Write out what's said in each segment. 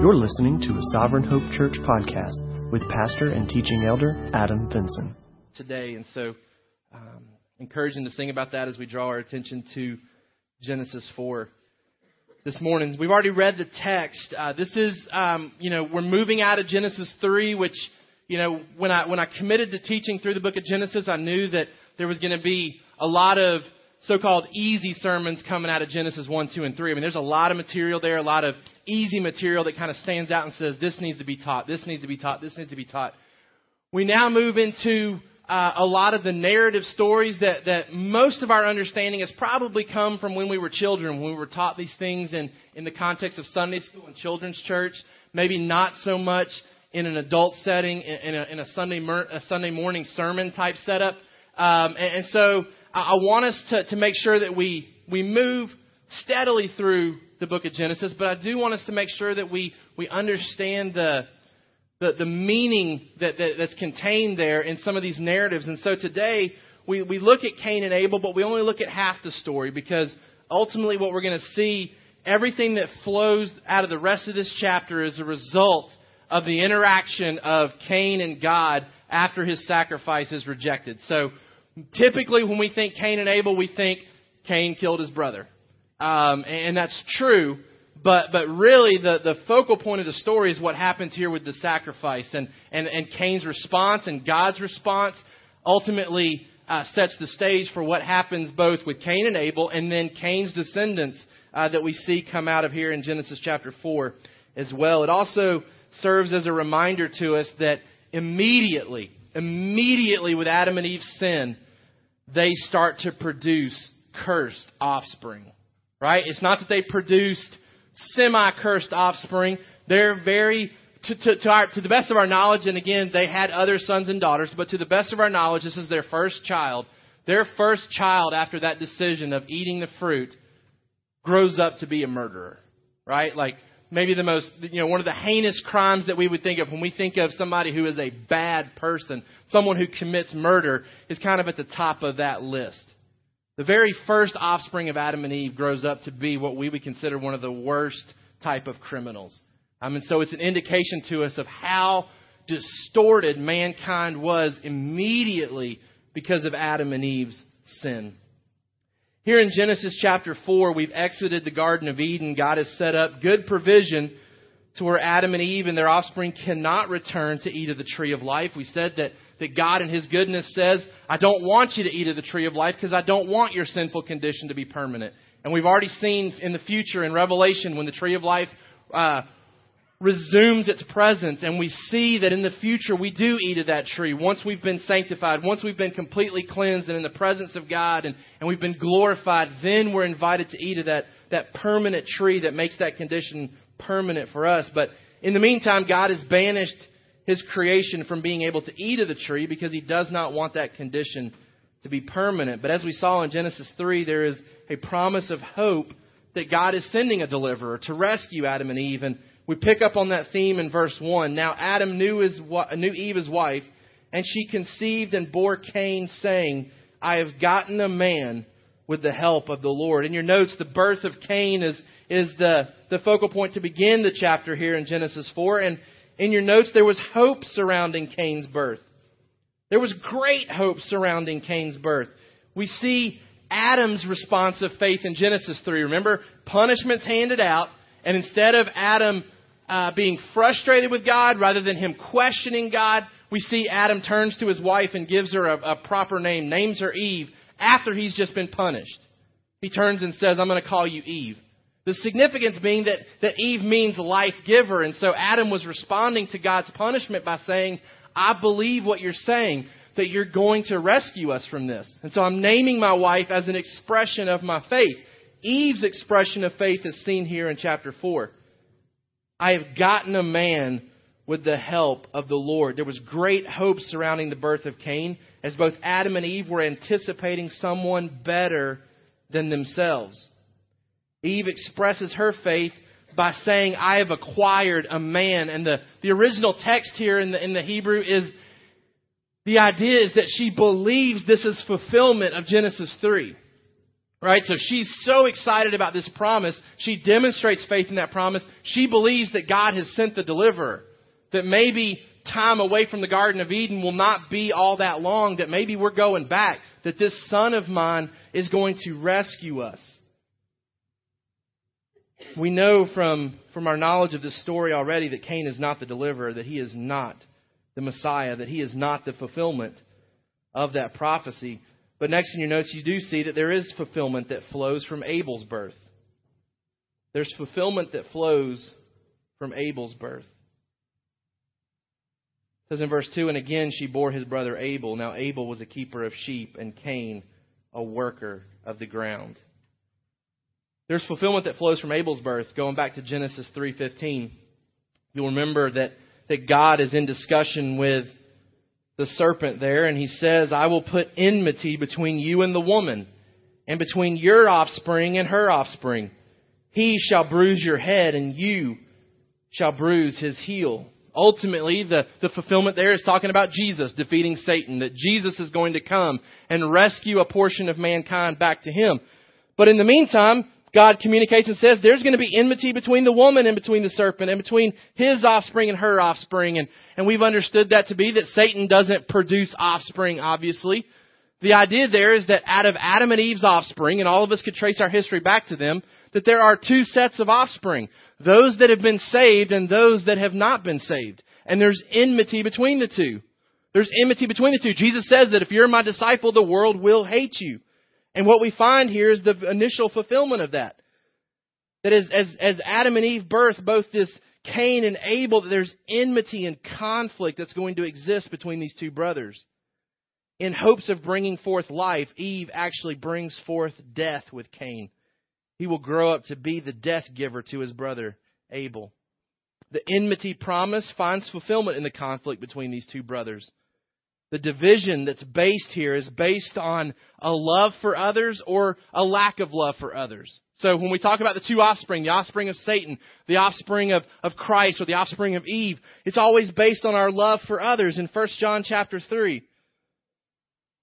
You're listening to a Sovereign Hope Church podcast with pastor and teaching elder Adam Vinson. Today, and so um, encouraging to sing about that as we draw our attention to Genesis 4 this morning. We've already read the text. Uh, this is, um, you know, we're moving out of Genesis 3, which, you know, when I when I committed to teaching through the book of Genesis, I knew that there was going to be a lot of so-called easy sermons coming out of Genesis 1, 2, and 3. I mean, there's a lot of material there, a lot of easy material that kind of stands out and says, this needs to be taught, this needs to be taught, this needs to be taught. We now move into uh, a lot of the narrative stories that, that most of our understanding has probably come from when we were children, when we were taught these things in, in the context of Sunday school and children's church, maybe not so much in an adult setting, in a, in a Sunday, a Sunday morning sermon type setup. Um, and, and so I want us to, to make sure that we, we move steadily through the book of Genesis, but I do want us to make sure that we, we understand the, the, the meaning that, that, that's contained there in some of these narratives. And so today, we, we look at Cain and Abel, but we only look at half the story because ultimately what we're going to see, everything that flows out of the rest of this chapter is a result of the interaction of Cain and God after his sacrifice is rejected. So typically when we think Cain and Abel, we think Cain killed his brother. Um, and that's true, but, but really the, the focal point of the story is what happens here with the sacrifice and, and, and Cain's response and God's response ultimately uh, sets the stage for what happens both with Cain and Abel and then Cain's descendants uh, that we see come out of here in Genesis chapter 4 as well. It also serves as a reminder to us that immediately, immediately with Adam and Eve's sin, they start to produce cursed offspring. Right? It's not that they produced semi cursed offspring. They're very, to, to, to, our, to the best of our knowledge, and again, they had other sons and daughters, but to the best of our knowledge, this is their first child. Their first child, after that decision of eating the fruit, grows up to be a murderer. Right? Like, maybe the most, you know, one of the heinous crimes that we would think of when we think of somebody who is a bad person, someone who commits murder, is kind of at the top of that list. The very first offspring of Adam and Eve grows up to be what we would consider one of the worst type of criminals. I mean, so it's an indication to us of how distorted mankind was immediately because of Adam and Eve's sin. Here in Genesis chapter 4, we've exited the Garden of Eden. God has set up good provision to where Adam and Eve and their offspring cannot return to eat of the tree of life. We said that, that God in His goodness says, I don't want you to eat of the tree of life because I don't want your sinful condition to be permanent. And we've already seen in the future in Revelation when the tree of life uh, resumes its presence and we see that in the future we do eat of that tree once we've been sanctified, once we've been completely cleansed and in the presence of God and, and we've been glorified, then we're invited to eat of that, that permanent tree that makes that condition permanent for us. But in the meantime, God has banished his creation from being able to eat of the tree because he does not want that condition to be permanent. But as we saw in Genesis 3, there is a promise of hope that God is sending a deliverer to rescue Adam and Eve. And we pick up on that theme in verse 1. Now Adam knew, his, knew Eve, his wife, and she conceived and bore Cain, saying, I have gotten a man with the help of the Lord. In your notes, the birth of Cain is, is the, the focal point to begin the chapter here in Genesis 4. And in your notes, there was hope surrounding Cain's birth. There was great hope surrounding Cain's birth. We see Adam's response of faith in Genesis 3. Remember, punishment's handed out, and instead of Adam uh, being frustrated with God rather than him questioning God, we see Adam turns to his wife and gives her a, a proper name, names her Eve, after he's just been punished. He turns and says, I'm going to call you Eve. The significance being that, that Eve means life giver. And so Adam was responding to God's punishment by saying, I believe what you're saying, that you're going to rescue us from this. And so I'm naming my wife as an expression of my faith. Eve's expression of faith is seen here in chapter 4. I have gotten a man with the help of the Lord. There was great hope surrounding the birth of Cain, as both Adam and Eve were anticipating someone better than themselves. Eve expresses her faith by saying, I have acquired a man. And the, the original text here in the, in the Hebrew is the idea is that she believes this is fulfillment of Genesis 3. Right? So she's so excited about this promise. She demonstrates faith in that promise. She believes that God has sent the deliverer. That maybe time away from the Garden of Eden will not be all that long. That maybe we're going back. That this son of mine is going to rescue us. We know from, from our knowledge of this story already that Cain is not the deliverer, that he is not the Messiah, that he is not the fulfillment of that prophecy. But next in your notes, you do see that there is fulfillment that flows from Abel's birth. There's fulfillment that flows from Abel's birth. It says in verse 2 And again she bore his brother Abel. Now Abel was a keeper of sheep, and Cain a worker of the ground. There's fulfillment that flows from Abel's birth. Going back to Genesis 3:15, you'll remember that, that God is in discussion with the serpent there, and he says, I will put enmity between you and the woman, and between your offspring and her offspring. He shall bruise your head, and you shall bruise his heel. Ultimately, the, the fulfillment there is talking about Jesus defeating Satan, that Jesus is going to come and rescue a portion of mankind back to him. But in the meantime, God communicates and says there's going to be enmity between the woman and between the serpent and between his offspring and her offspring. And, and we've understood that to be that Satan doesn't produce offspring, obviously. The idea there is that out of Adam and Eve's offspring, and all of us could trace our history back to them, that there are two sets of offspring. Those that have been saved and those that have not been saved. And there's enmity between the two. There's enmity between the two. Jesus says that if you're my disciple, the world will hate you. And what we find here is the initial fulfillment of that. That as, as, as Adam and Eve birth both this Cain and Abel, that there's enmity and conflict that's going to exist between these two brothers. In hopes of bringing forth life, Eve actually brings forth death with Cain. He will grow up to be the death giver to his brother Abel. The enmity promise finds fulfillment in the conflict between these two brothers the division that's based here is based on a love for others or a lack of love for others. So when we talk about the two offspring, the offspring of Satan, the offspring of, of Christ, or the offspring of Eve, it's always based on our love for others in 1 John chapter 3.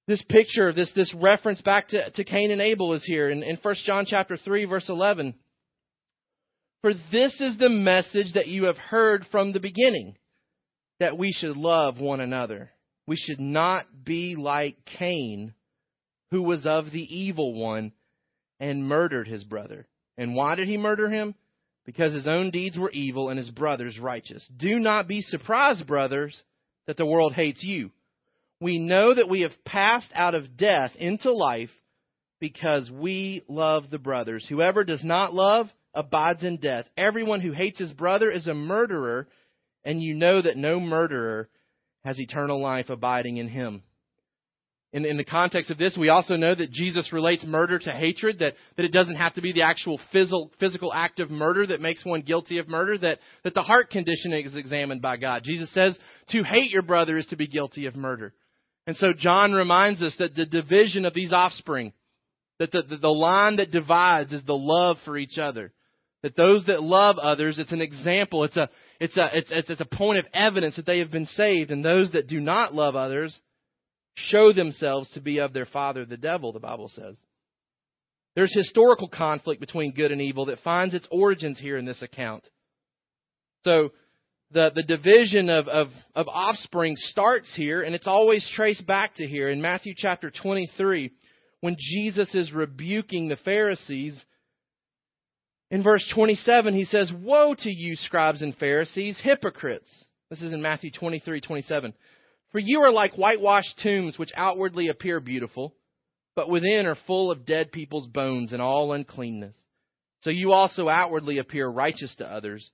This picture, this, this reference back to, to Cain and Abel is here in, in 1 John chapter 3, verse 11. For this is the message that you have heard from the beginning, that we should love one another. We should not be like Cain, who was of the evil one and murdered his brother. And why did he murder him? Because his own deeds were evil and his brother's righteous. Do not be surprised, brothers, that the world hates you. We know that we have passed out of death into life because we love the brothers. Whoever does not love abides in death. Everyone who hates his brother is a murderer, and you know that no murderer has eternal life abiding in him. In, in, the context of this, we also know that Jesus relates murder to hatred, that, that it doesn't have to be the actual physical, physical act of murder that makes one guilty of murder, that, that the heart condition is examined by God. Jesus says to hate your brother is to be guilty of murder. And so John reminds us that the division of these offspring, that the, the, the line that divides is the love for each other. That those that love others, it's an example, it's a, it's a, it's, it's, it's a point of evidence that they have been saved, and those that do not love others show themselves to be of their father, the devil, the Bible says. There's historical conflict between good and evil that finds its origins here in this account. So, the, the division of, of, of offspring starts here, and it's always traced back to here in Matthew chapter 23 when Jesus is rebuking the Pharisees in verse 27, he says, Woe to you, scribes and Pharisees, hypocrites. This is in Matthew 23, 27. For you are like whitewashed tombs, which outwardly appear beautiful, but within are full of dead people's bones and all uncleanness. So you also outwardly appear righteous to others,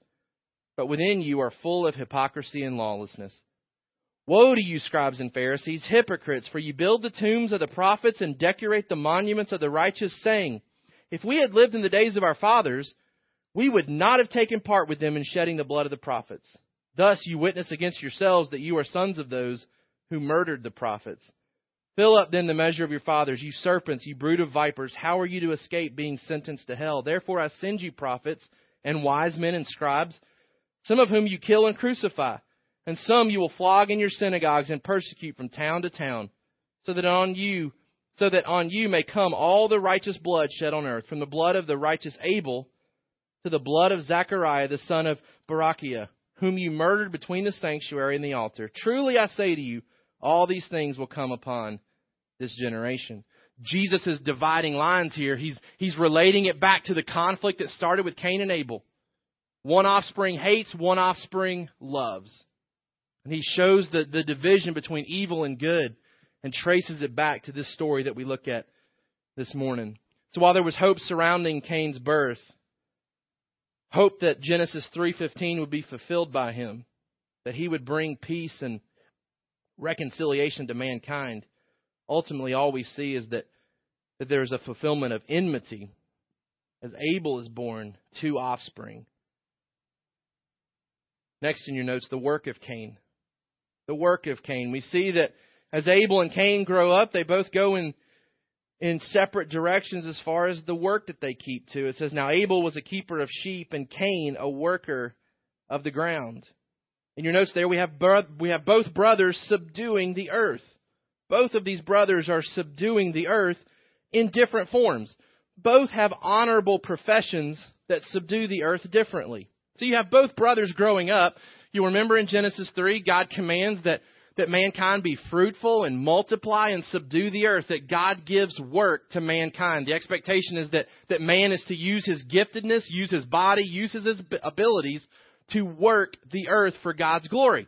but within you are full of hypocrisy and lawlessness. Woe to you, scribes and Pharisees, hypocrites, for you build the tombs of the prophets and decorate the monuments of the righteous, saying, if we had lived in the days of our fathers, we would not have taken part with them in shedding the blood of the prophets. Thus you witness against yourselves that you are sons of those who murdered the prophets. Fill up then the measure of your fathers, you serpents, you brood of vipers. How are you to escape being sentenced to hell? Therefore I send you prophets and wise men and scribes, some of whom you kill and crucify, and some you will flog in your synagogues and persecute from town to town, so that on you so that on you may come all the righteous blood shed on earth, from the blood of the righteous Abel to the blood of Zechariah the son of Barachiah, whom you murdered between the sanctuary and the altar. Truly I say to you, all these things will come upon this generation. Jesus is dividing lines here. He's, he's relating it back to the conflict that started with Cain and Abel. One offspring hates, one offspring loves. And he shows the, the division between evil and good and traces it back to this story that we look at this morning. So while there was hope surrounding Cain's birth, hope that Genesis 3:15 would be fulfilled by him, that he would bring peace and reconciliation to mankind. Ultimately all we see is that that there is a fulfillment of enmity as Abel is born to offspring. Next in your notes, the work of Cain. The work of Cain. We see that as Abel and Cain grow up, they both go in in separate directions as far as the work that they keep to. It says, Now Abel was a keeper of sheep, and Cain a worker of the ground. In your notes there, we have, bro- we have both brothers subduing the earth. Both of these brothers are subduing the earth in different forms. Both have honorable professions that subdue the earth differently. So you have both brothers growing up. You remember in Genesis 3, God commands that that mankind be fruitful and multiply and subdue the earth, that God gives work to mankind. The expectation is that, that man is to use his giftedness, use his body, use his abilities to work the earth for God's glory.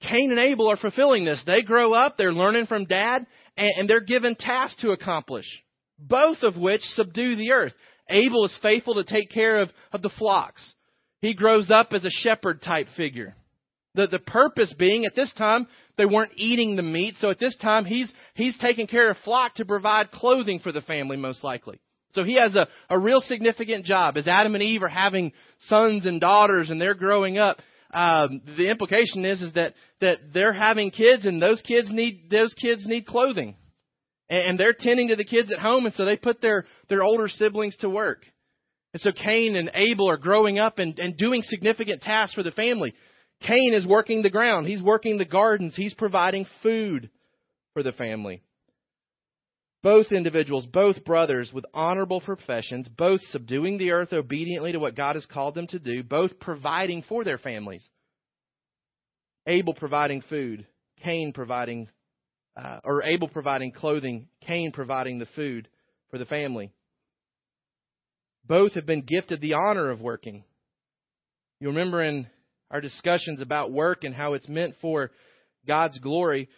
Cain and Abel are fulfilling this. They grow up, they're learning from dad, and, and they're given tasks to accomplish, both of which subdue the earth. Abel is faithful to take care of, of the flocks. He grows up as a shepherd type figure. The, the purpose being, at this time, they weren't eating the meat, so at this time, he's, he's taking care of flock to provide clothing for the family, most likely. So he has a, a real significant job. As Adam and Eve are having sons and daughters and they're growing up, um, the implication is, is that, that they're having kids and those kids need, those kids need clothing. And, and they're tending to the kids at home, and so they put their, their older siblings to work. And so Cain and Abel are growing up and, and doing significant tasks for the family. Cain is working the ground. He's working the gardens. He's providing food for the family. Both individuals, both brothers with honorable professions, both subduing the earth obediently to what God has called them to do, both providing for their families. Abel providing food, Cain providing, uh, or Abel providing clothing, Cain providing the food for the family. Both have been gifted the honor of working. You remember in our discussions about work and how it's meant for God's glory.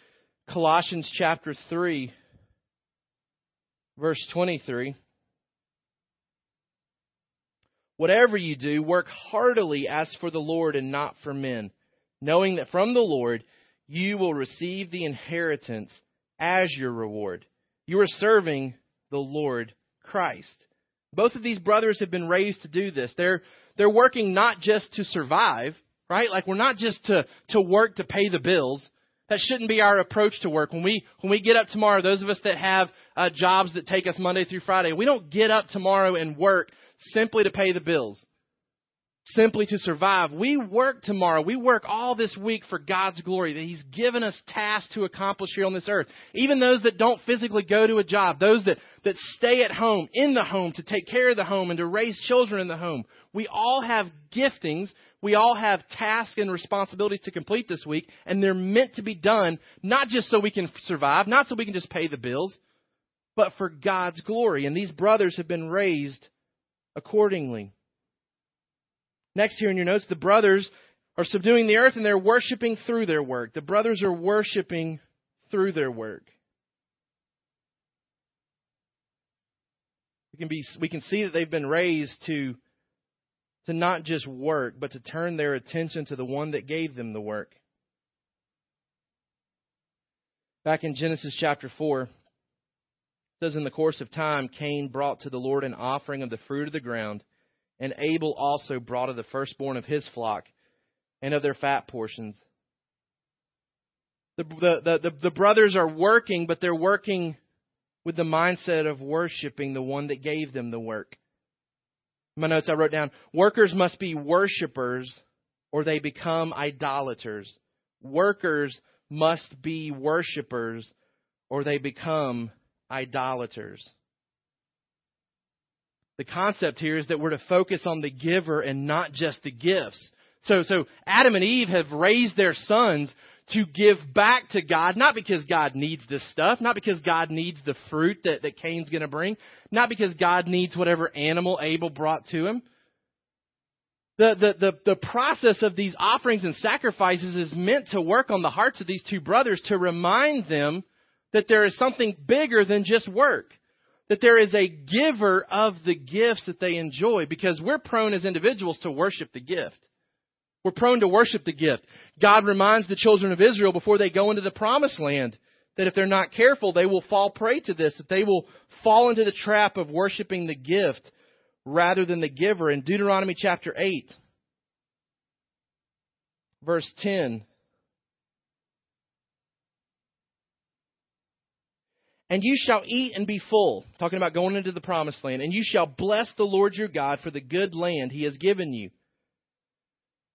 Colossians chapter 3, verse 23. Whatever you do, work heartily as for the Lord and not for men, knowing that from the Lord you will receive the inheritance as your reward. You are serving the Lord Christ. Both of these brothers have been raised to do this. They're, they're working not just to survive, right? Like we're not just to, to work to pay the bills. That shouldn't be our approach to work. When we, when we get up tomorrow, those of us that have uh, jobs that take us Monday through Friday, we don't get up tomorrow and work simply to pay the bills simply to survive. We work tomorrow. We work all this week for God's glory, that He's given us tasks to accomplish here on this earth. Even those that don't physically go to a job, those that, that stay at home, in the home, to take care of the home and to raise children in the home. We all have giftings. We all have tasks and responsibilities to complete this week, and they're meant to be done not just so we can survive, not so we can just pay the bills, but for God's glory. And these brothers have been raised accordingly. Next, here in your notes, the brothers are subduing the earth and they're worshiping through their work. The brothers are worshiping through their work. We can, be, we can see that they've been raised to, to not just work, but to turn their attention to the one that gave them the work. Back in Genesis chapter 4, it says, In the course of time, Cain brought to the Lord an offering of the fruit of the ground. And Abel also brought of the firstborn of his flock and of their fat portions. The, the, the, the, brothers are working, but they're working with the mindset of worshiping the one that gave them the work. My notes I wrote down workers must be worshipers or they become idolaters. Workers must be worshipers or they become idolaters. The concept here is that we're to focus on the giver and not just the gifts. So, so Adam and Eve have raised their sons to give back to God, not because God needs this stuff, not because God needs the fruit that, that Cain's going to bring, not because God needs whatever animal Abel brought to him. The, the, the, the process of these offerings and sacrifices is meant to work on the hearts of these two brothers to remind them that there is something bigger than just work. That there is a giver of the gifts that they enjoy because we're prone as individuals to worship the gift. We're prone to worship the gift. God reminds the children of Israel before they go into the promised land that if they're not careful, they will fall prey to this, that they will fall into the trap of worshiping the gift rather than the giver. In Deuteronomy chapter 8, verse 10, And you shall eat and be full, talking about going into the promised land, and you shall bless the Lord your God for the good land he has given you.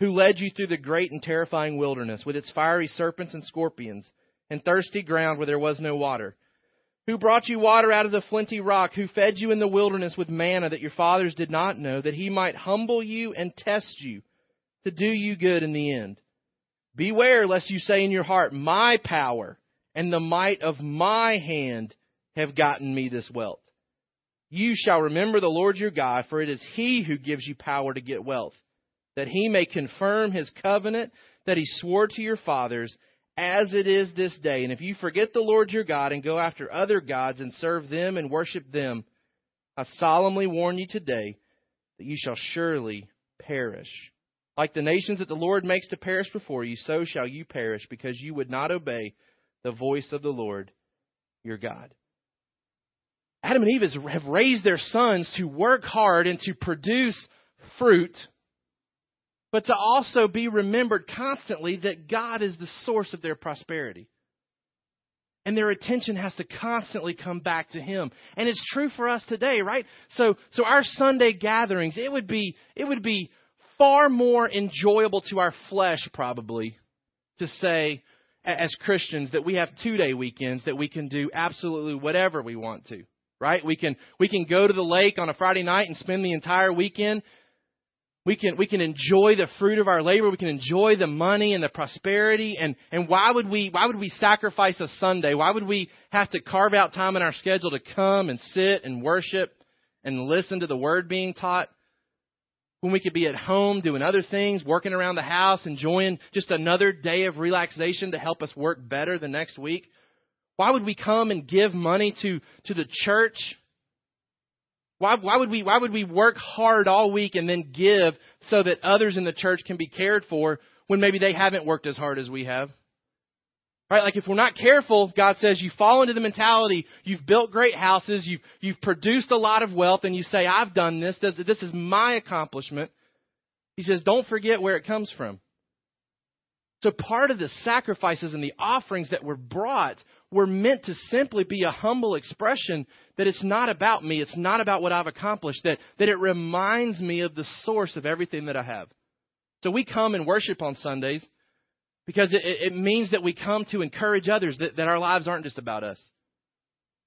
who led you through the great and terrifying wilderness with its fiery serpents and scorpions and thirsty ground where there was no water, who brought you water out of the flinty rock, who fed you in the wilderness with manna that your fathers did not know, that he might humble you and test you to do you good in the end. Beware lest you say in your heart, My power and the might of my hand have gotten me this wealth. You shall remember the Lord your God, for it is he who gives you power to get wealth that he may confirm his covenant that he swore to your fathers, as it is this day. And if you forget the Lord your God and go after other gods and serve them and worship them, I solemnly warn you today that you shall surely perish. Like the nations that the Lord makes to perish before you, so shall you perish, because you would not obey the voice of the Lord your God. Adam and Eve have raised their sons to work hard and to produce fruit but to also be remembered constantly that God is the source of their prosperity. And their attention has to constantly come back to Him. And it's true for us today, right? So, so our Sunday gatherings, it would be, it would be far more enjoyable to our flesh probably to say, as Christians, that we have two day weekends that we can do absolutely whatever we want to right? We can we can go to the lake on a Friday night and spend the entire weekend we can, we can enjoy the fruit of our labor. We can enjoy the money and the prosperity. And, and why would we, why would we sacrifice a Sunday? Why would we have to carve out time in our schedule to come and sit and worship and listen to the word being taught? When we could be at home doing other things, working around the house, enjoying just another day of relaxation to help us work better the next week. Why would we come and give money to, to the church why, why, would we, why would we work hard all week and then give so that others in the church can be cared for when maybe they haven't worked as hard as we have? Right? Like if we're not careful, God says you fall into the mentality, you've built great houses, you've, you've produced a lot of wealth, and you say, I've done this, this, this is my accomplishment. He says, don't forget where it comes from. So part of the sacrifices and the offerings that were brought were meant to simply be a humble expression that it's not about me, it's not about what I've accomplished, that, that it reminds me of the source of everything that I have. So we come and worship on Sundays because it, it means that we come to encourage others, that, that our lives aren't just about us.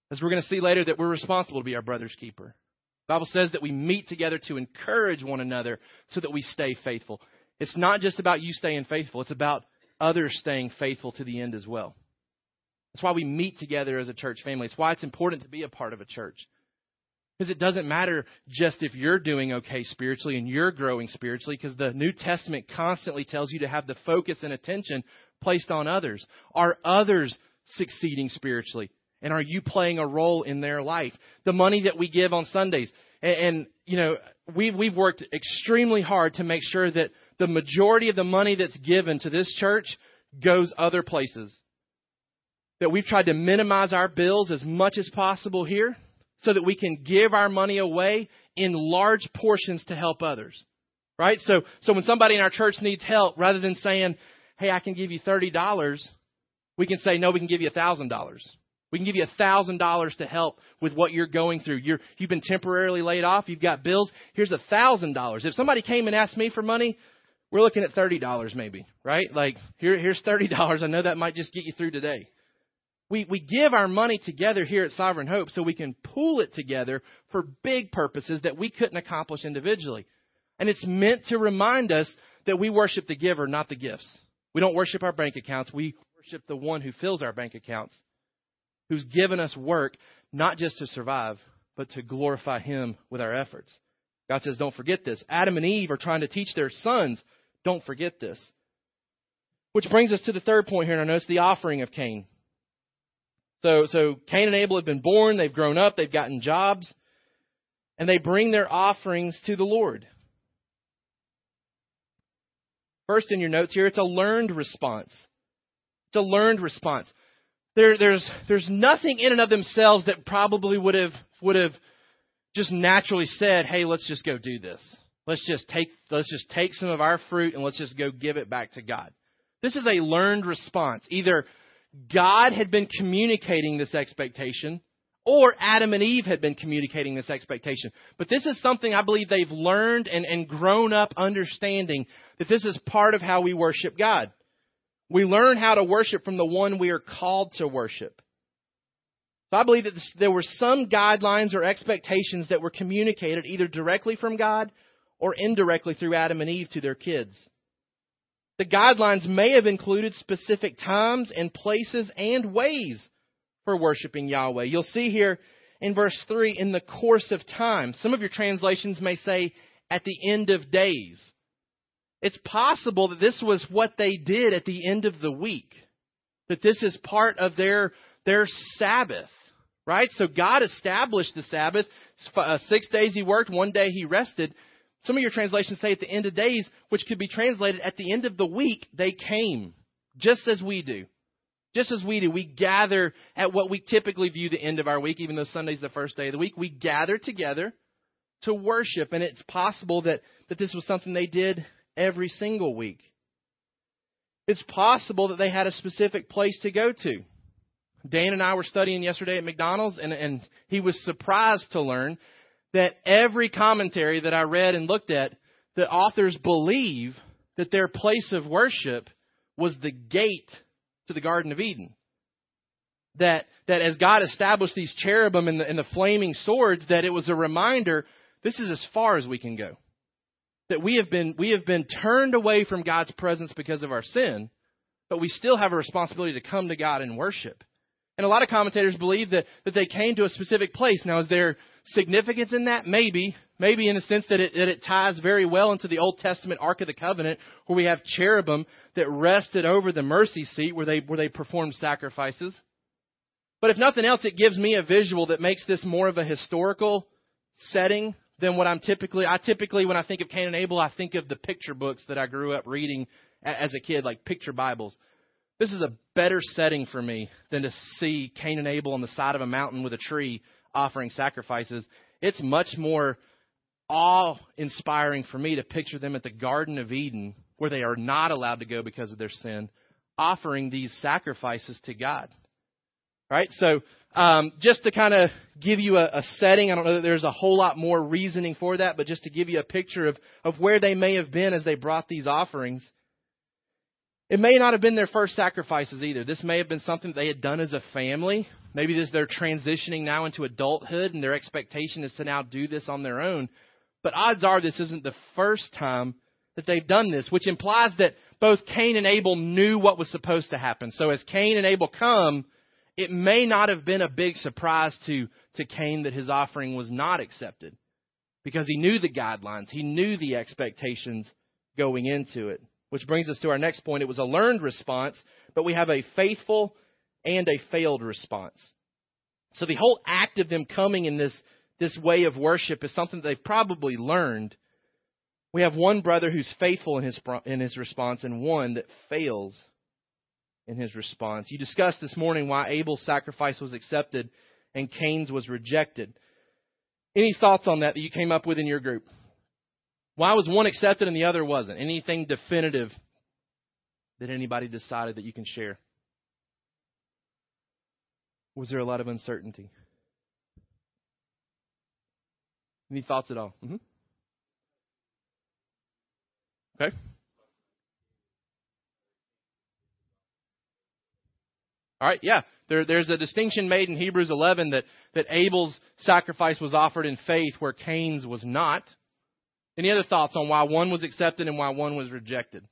As we're going to see later, that we're responsible to be our brother's keeper. The Bible says that we meet together to encourage one another so that we stay faithful. It's not just about you staying faithful, it's about others staying faithful to the end as well. That's why we meet together as a church family. It's why it's important to be a part of a church. Because it doesn't matter just if you're doing okay spiritually and you're growing spiritually, because the New Testament constantly tells you to have the focus and attention placed on others. Are others succeeding spiritually? And are you playing a role in their life? The money that we give on Sundays, and, and you know, we've, we've worked extremely hard to make sure that the majority of the money that's given to this church goes other places that we've tried to minimize our bills as much as possible here so that we can give our money away in large portions to help others. Right? So, so when somebody in our church needs help, rather than saying, hey, I can give you $30, we can say, no, we can give you $1,000. We can give you $1,000 to help with what you're going through. You're, you've been temporarily laid off. You've got bills. Here's $1,000. If somebody came and asked me for money, we're looking at $30 maybe, right? Like, here, here's $30. I know that might just get you through today. We, we give our money together here at Sovereign Hope so we can pool it together for big purposes that we couldn't accomplish individually. And it's meant to remind us that we worship the giver, not the gifts. We don't worship our bank accounts. We worship the one who fills our bank accounts, who's given us work, not just to survive, but to glorify him with our efforts. God says, don't forget this. Adam and Eve are trying to teach their sons, don't forget this. Which brings us to the third point here in our notes, the offering of Cain. So, so Cain and Abel have been born, they've grown up, they've gotten jobs, and they bring their offerings to the Lord. First, in your notes here, it's a learned response. It's a learned response. There, there's, there's nothing in and of themselves that probably would have, would have just naturally said, hey, let's just go do this. Let's just take, let's just take some of our fruit and let's just go give it back to God. This is a learned response. Either God had been communicating this expectation, or Adam and Eve had been communicating this expectation. But this is something I believe they've learned and, and grown up understanding that this is part of how we worship God. We learn how to worship from the one we are called to worship. So I believe that this, there were some guidelines or expectations that were communicated either directly from God or indirectly through Adam and Eve to their kids. The guidelines may have included specific times and places and ways for worshiping Yahweh. You'll see here in verse 3, in the course of time. Some of your translations may say, at the end of days. It's possible that this was what they did at the end of the week. That this is part of their, their Sabbath. Right? So God established the Sabbath. Uh, six days he worked, one day he rested. Some of your translations say at the end of days, which could be translated at the end of the week, they came, just as we do. Just as we do. We gather at what we typically view the end of our week, even though Sunday's the first day of the week. We gather together to worship, and it's possible that, that this was something they did every single week. It's possible that they had a specific place to go to. Dan and I were studying yesterday at McDonald's, and, and he was surprised to learn that every commentary that I read and looked at, the authors believe that their place of worship was the gate to the Garden of Eden. That, that as God established these cherubim and the, and the flaming swords, that it was a reminder this is as far as we can go. That we have been, we have been turned away from God's presence because of our sin, but we still have a responsibility to come to God and worship. And a lot of commentators believe that, that they came to a specific place. Now, is there significance in that? Maybe. Maybe in the sense that it, that it ties very well into the Old Testament Ark of the Covenant, where we have cherubim that rested over the mercy seat where they, where they performed sacrifices. But if nothing else, it gives me a visual that makes this more of a historical setting than what I'm typically. I typically, when I think of Cain and Abel, I think of the picture books that I grew up reading as a kid, like picture Bibles. This is a better setting for me than to see Cain and Abel on the side of a mountain with a tree offering sacrifices. It's much more awe inspiring for me to picture them at the Garden of Eden, where they are not allowed to go because of their sin, offering these sacrifices to God. Right? So, um, just to kind of give you a, a, setting, I don't know that there's a whole lot more reasoning for that, but just to give you a picture of, of where they may have been as they brought these offerings. It may not have been their first sacrifices either. This may have been something they had done as a family. Maybe this, they're transitioning now into adulthood and their expectation is to now do this on their own. But odds are this isn't the first time that they've done this, which implies that both Cain and Abel knew what was supposed to happen. So as Cain and Abel come, it may not have been a big surprise to, to Cain that his offering was not accepted because he knew the guidelines, he knew the expectations going into it. Which brings us to our next point. It was a learned response, but we have a faithful and a failed response. So the whole act of them coming in this, this way of worship is something that they've probably learned. We have one brother who's faithful in his, in his response and one that fails in his response. You discussed this morning why Abel's sacrifice was accepted and Cain's was rejected. Any thoughts on that that you came up with in your group? Why was one accepted and the other wasn't? Anything definitive that anybody decided that you can share? Was there a lot of uncertainty? Any thoughts at all? Mm-hmm. Okay. All right, yeah. There, there's a distinction made in Hebrews 11 that, that Abel's sacrifice was offered in faith where Cain's was not. Any other thoughts on why one was accepted and why one was rejected?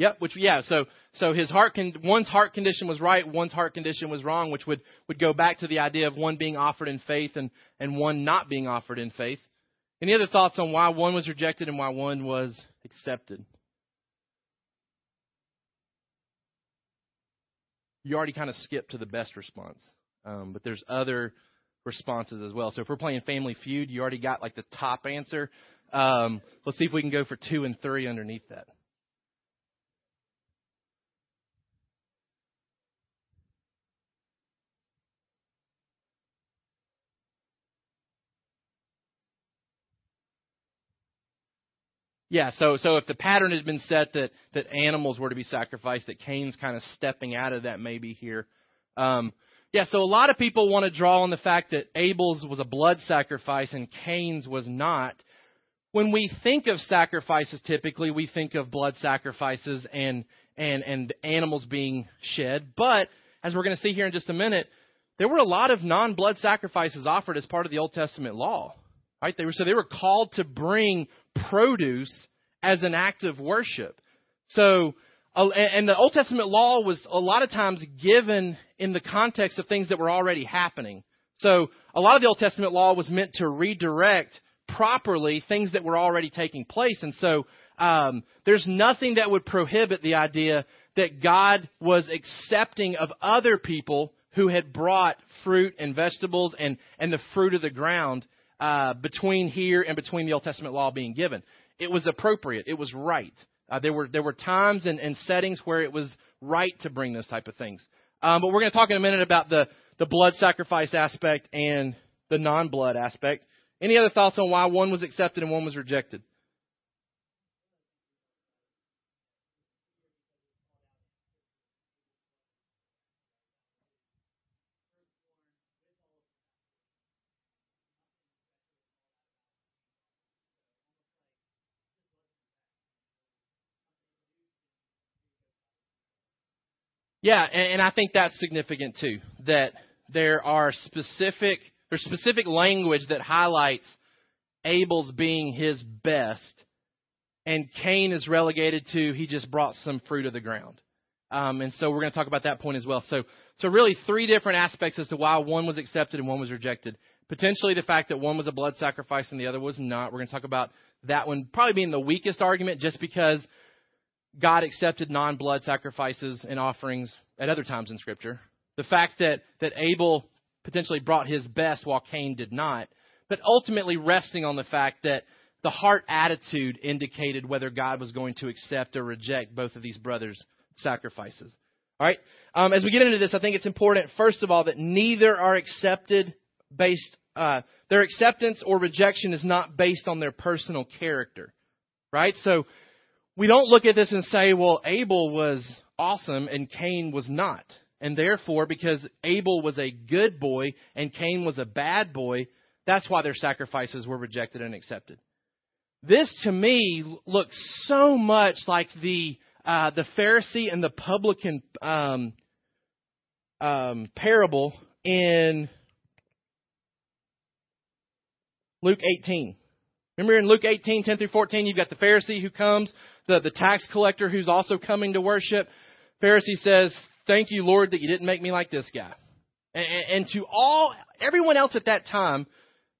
Yep, which yeah, so so his heart con- one's heart condition was right, one's heart condition was wrong, which would would go back to the idea of one being offered in faith and and one not being offered in faith. Any other thoughts on why one was rejected and why one was accepted? You already kind of skipped to the best response, um, but there's other responses as well. So if we're playing Family Feud, you already got like the top answer. Um, let's see if we can go for two and three underneath that. Yeah, so so if the pattern had been set that that animals were to be sacrificed, that Cain's kind of stepping out of that maybe here. Um, yeah, so a lot of people want to draw on the fact that Abel's was a blood sacrifice and Cain's was not. When we think of sacrifices, typically we think of blood sacrifices and and and animals being shed. But as we're going to see here in just a minute, there were a lot of non-blood sacrifices offered as part of the Old Testament law. Right? They were so they were called to bring produce as an act of worship. So, and the Old Testament law was a lot of times given in the context of things that were already happening. So, a lot of the Old Testament law was meant to redirect properly things that were already taking place. And so, um, there's nothing that would prohibit the idea that God was accepting of other people who had brought fruit and vegetables and, and the fruit of the ground uh, between here and between the Old Testament law being given. It was appropriate. It was right. Uh, there were there were times and, and, settings where it was right to bring those type of things. Um, but we're going to talk in a minute about the the blood sacrifice aspect and the non-blood aspect. Any other thoughts on why one was accepted and one was rejected? Yeah, and, and I think that's significant too. That there are specific there's specific language that highlights Abel's being his best, and Cain is relegated to he just brought some fruit of the ground. Um, and so we're going to talk about that point as well. So, so really three different aspects as to why one was accepted and one was rejected. Potentially the fact that one was a blood sacrifice and the other was not. We're going to talk about that one probably being the weakest argument just because God accepted non blood sacrifices and offerings at other times in Scripture. The fact that, that Abel potentially brought his best while Cain did not, but ultimately resting on the fact that the heart attitude indicated whether God was going to accept or reject both of these brothers' sacrifices. All right. Um, as we get into this, I think it's important, first of all, that neither are accepted based. Uh, their acceptance or rejection is not based on their personal character. Right. So we don't look at this and say, well, Abel was awesome and Cain was not. And therefore, because Abel was a good boy and Cain was a bad boy, that's why their sacrifices were rejected and accepted. This, to me, looks so much like the uh, the Pharisee and the publican um, um, parable in Luke 18. Remember in Luke 18, 10 through 14, you've got the Pharisee who comes the, the tax collector who's also coming to worship. Pharisee says, Thank you, Lord, that you didn't make me like this guy. And, and to all, everyone else at that time,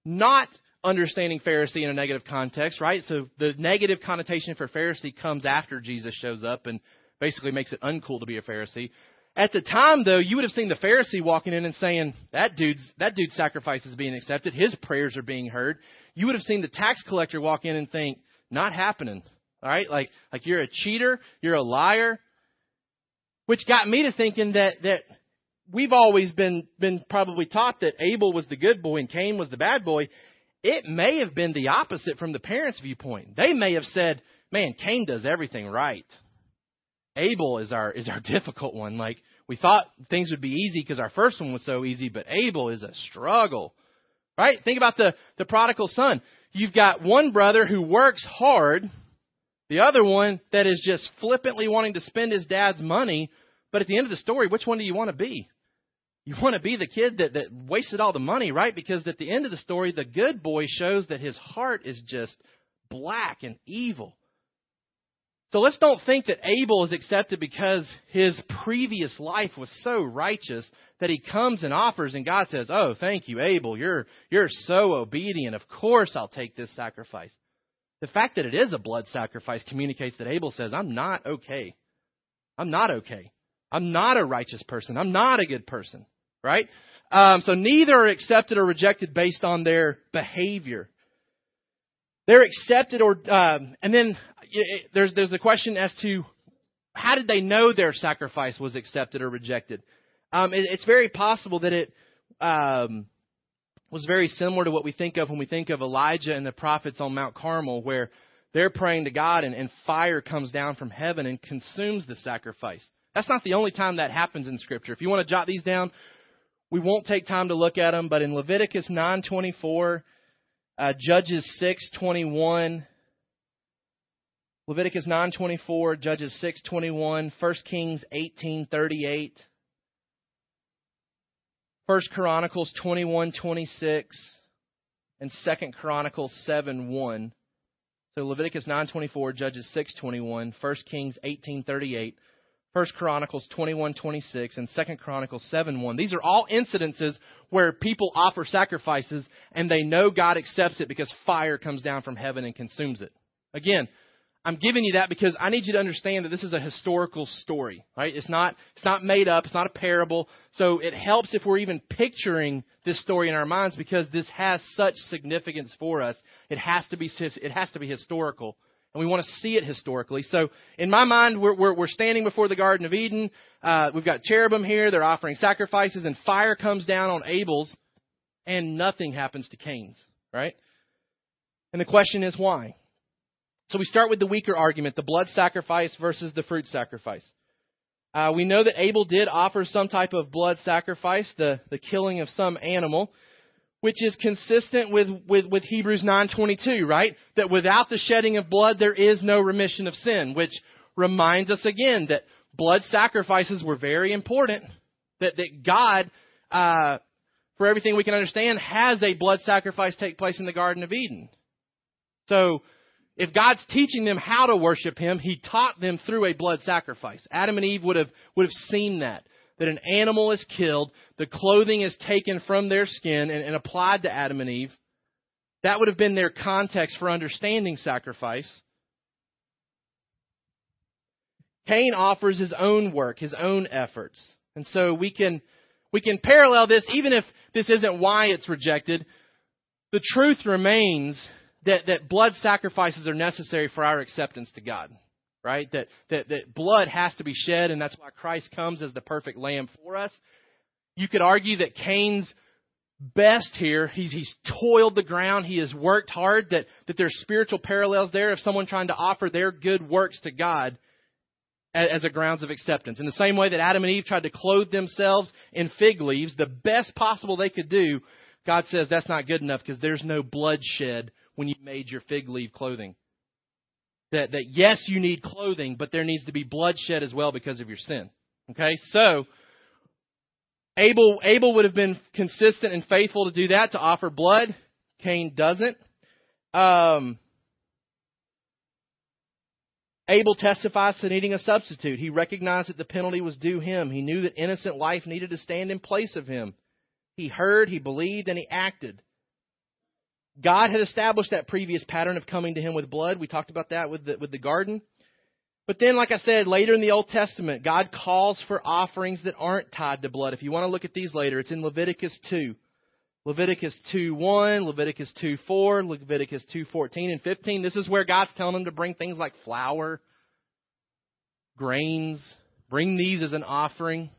not understanding Pharisee in a negative context, right? So the negative connotation for Pharisee comes after Jesus shows up and basically makes it uncool to be a Pharisee. At the time, though, you would have seen the Pharisee walking in and saying, "That dude's that dude's sacrifice is being accepted. His prayers are being heard." You would have seen the tax collector walk in and think, "Not happening." All right, like like you're a cheater, you're a liar, which got me to thinking that that we've always been been probably taught that Abel was the good boy and Cain was the bad boy. It may have been the opposite from the parents' viewpoint. They may have said, "Man, Cain does everything right. Abel is our is our difficult one. Like we thought things would be easy because our first one was so easy, but Abel is a struggle." Right? Think about the the prodigal son. You've got one brother who works hard, the other one that is just flippantly wanting to spend his dad's money, but at the end of the story, which one do you want to be? You want to be the kid that, that wasted all the money, right? Because at the end of the story, the good boy shows that his heart is just black and evil. So let's don't think that Abel is accepted because his previous life was so righteous that he comes and offers and God says, "Oh, thank you, Abel. You're you're so obedient. Of course I'll take this sacrifice." The fact that it is a blood sacrifice communicates that Abel says, "I'm not okay. I'm not okay. I'm not a righteous person. I'm not a good person." Right? Um, so neither are accepted or rejected based on their behavior. They're accepted or, um, and then it, there's there's the question as to how did they know their sacrifice was accepted or rejected? Um, it, it's very possible that it um, was very similar to what we think of when we think of Elijah and the prophets on Mount Carmel, where they're praying to God and, and fire comes down from heaven and consumes the sacrifice. That's not the only time that happens in Scripture. If you want to jot these down, we won't take time to look at them, but in Leviticus 9:24, uh, Judges 6:21, Leviticus 9:24, Judges 6:21, 1 Kings 18:38, 1 Chronicles 21:26, and 2 Chronicles 7:1. So Leviticus 9:24, Judges 6:21, 1 Kings 18:38, 1 Chronicles 21:26 and 2 Chronicles 7:1. These are all incidences where people offer sacrifices and they know God accepts it because fire comes down from heaven and consumes it. Again, I'm giving you that because I need you to understand that this is a historical story, right? It's not it's not made up, it's not a parable. So it helps if we're even picturing this story in our minds because this has such significance for us. It has to be it has to be historical. And we want to see it historically. So, in my mind, we're, we're, we're standing before the Garden of Eden. Uh, we've got cherubim here. They're offering sacrifices, and fire comes down on Abel's, and nothing happens to Cain's, right? And the question is why? So we start with the weaker argument, the blood sacrifice versus the fruit sacrifice. Uh, we know that Abel did offer some type of blood sacrifice, the, the killing of some animal, which is consistent with, with, with Hebrews 9.22, right? That without the shedding of blood, there is no remission of sin, which reminds us again that blood sacrifices were very important, that, that God, uh, for everything we can understand, has a blood sacrifice take place in the Garden of Eden. So, if God's teaching them how to worship Him, He taught them through a blood sacrifice. Adam and Eve would have, would have seen that. That an animal is killed, the clothing is taken from their skin and, and applied to Adam and Eve. That would have been their context for understanding sacrifice. Cain offers his own work, his own efforts. And so we can, we can parallel this, even if this isn't why it's rejected. The truth remains that, that blood sacrifices are necessary for our acceptance to God. Right? That, that, that blood has to be shed, and that's why Christ comes as the perfect lamb for us. You could argue that Cain's best here, he's, he's toiled the ground, he has worked hard, that, that there's spiritual parallels there of someone trying to offer their good works to God as a grounds of acceptance. In the same way that Adam and Eve tried to clothe themselves in fig leaves, the best possible they could do, God says that's not good enough because there's no bloodshed when you made your fig leaf clothing. That, that yes, you need clothing, but there needs to be bloodshed as well because of your sin. Okay? So, Abel, Abel would have been consistent and faithful to do that, to offer blood. Cain doesn't. Um, Abel testifies to needing a substitute. He recognized that the penalty was due him. He knew that innocent life needed to stand in place of him. He heard, he believed, and he acted. God had established that previous pattern of coming to him with blood. We talked about that with the, with the garden. But then, like I said, later in the Old Testament, God calls for offerings that aren't tied to blood. If you want to look at these later, it's in Leviticus 2. Leviticus 2 1, Leviticus 2 4, Leviticus 2 14 and 15. This is where God's telling them to bring things like flour, grains, bring these as an offering.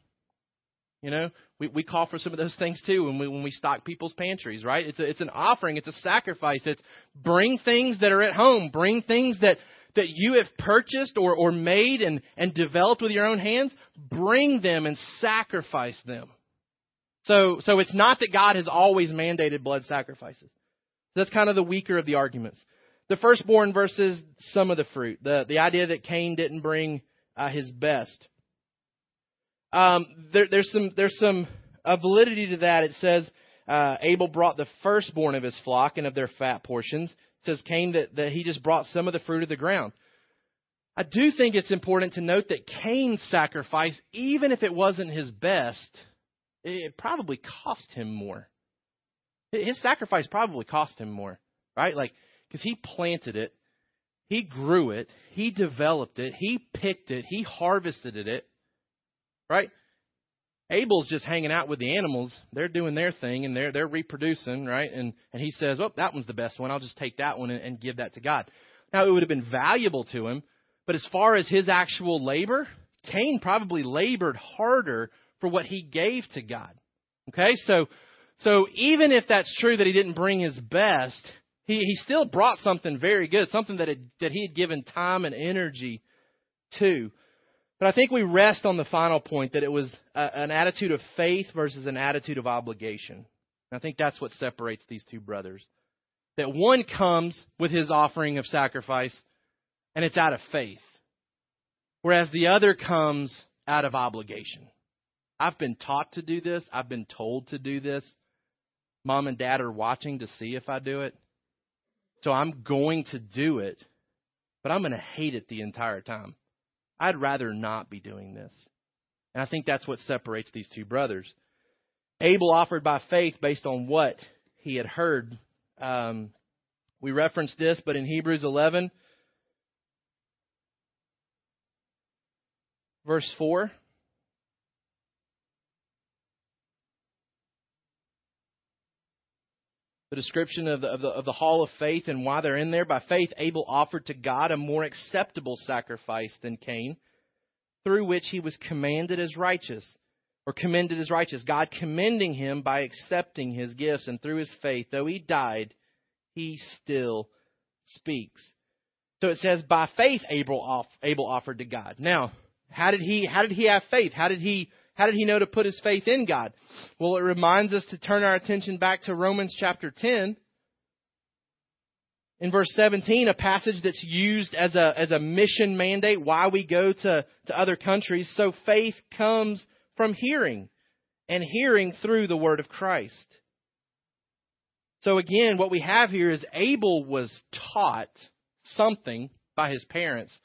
You know, we, we call for some of those things too when we when we stock people's pantries, right? It's a, it's an offering, it's a sacrifice. It's bring things that are at home, bring things that that you have purchased or, or made and, and developed with your own hands, bring them and sacrifice them. So, so it's not that God has always mandated blood sacrifices. That's kind of the weaker of the arguments. The firstborn versus some of the fruit. The, the idea that Cain didn't bring uh, his best. Um, there, there's some, there's some uh, validity to that. It says uh, Abel brought the firstborn of his flock and of their fat portions. It says Cain that, that he just brought some of the fruit of the ground. I do think it's important to note that Cain's sacrifice, even if it wasn't his best, it probably cost him more. His sacrifice probably cost him more, right? Like, because he planted it, he grew it, he developed it, he picked it, he harvested it, right? Abel's just hanging out with the animals. They're doing their thing and they're they're reproducing, right? And and he says, "Well, that one's the best one. I'll just take that one and, and give that to God." Now, it would have been valuable to him, but as far as his actual labor, Cain probably labored harder for what he gave to God. Okay? So so even if that's true that he didn't bring his best, he he still brought something very good, something that had, that he had given time and energy to. But I think we rest on the final point that it was a, an attitude of faith versus an attitude of obligation. I think that's what separates these two brothers. That one comes with his offering of sacrifice, and it's out of faith, whereas the other comes out of obligation. I've been taught to do this, I've been told to do this. Mom and dad are watching to see if I do it. So I'm going to do it, but I'm going to hate it the entire time. I'd rather not be doing this. And I think that's what separates these two brothers. Abel offered by faith based on what he had heard. Um, we referenced this, but in Hebrews 11, verse 4, the description of the, of the, of the hall of faith and why they're in there. By faith, Abel offered to God a more acceptable sacrifice than Cain, through which he was commanded as righteous, or commended as righteous. God commending him by accepting his gifts, and through his faith, though he died, he still speaks. So it says, by faith, Abel, Abel offered to God. Now, how did he how did he have faith? How did he how did he know to put his faith in God? Well, it reminds us to turn our attention back to Romans chapter 10. In verse 17, a passage that's used as a, as a mission mandate, why we go to, to other countries. So faith comes from hearing, and hearing through the word of Christ. So again, what we have here is Abel was taught something by his parents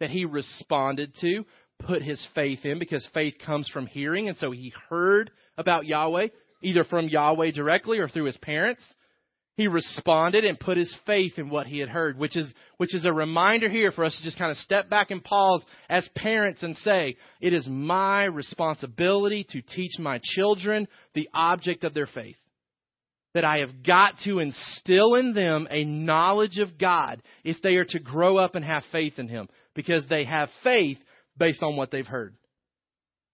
that he responded to, put his faith in because faith comes from hearing. And so he heard about Yahweh, either from Yahweh directly or through his parents. He responded and put his faith in what he had heard, which is, which is a reminder here for us to just kind of step back and pause as parents and say, it is my responsibility to teach my children the object of their faith. That I have got to instill in them a knowledge of God if they are to grow up and have faith in Him. Because they have faith based on what they've heard.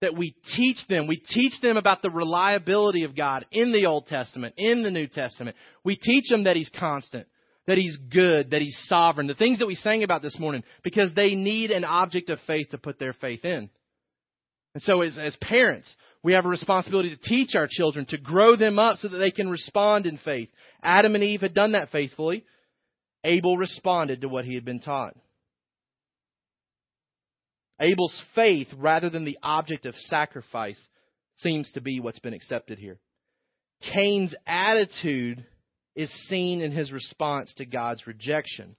That we teach them, we teach them about the reliability of God in the Old Testament, in the New Testament. We teach them that He's constant, that He's good, that He's sovereign, the things that we sang about this morning, because they need an object of faith to put their faith in. And so as, as parents, we have a responsibility to teach our children, to grow them up so that they can respond in faith. Adam and Eve had done that faithfully. Abel responded to what he had been taught. Abel's faith, rather than the object of sacrifice, seems to be what's been accepted here. Cain's attitude is seen in his response to God's rejection.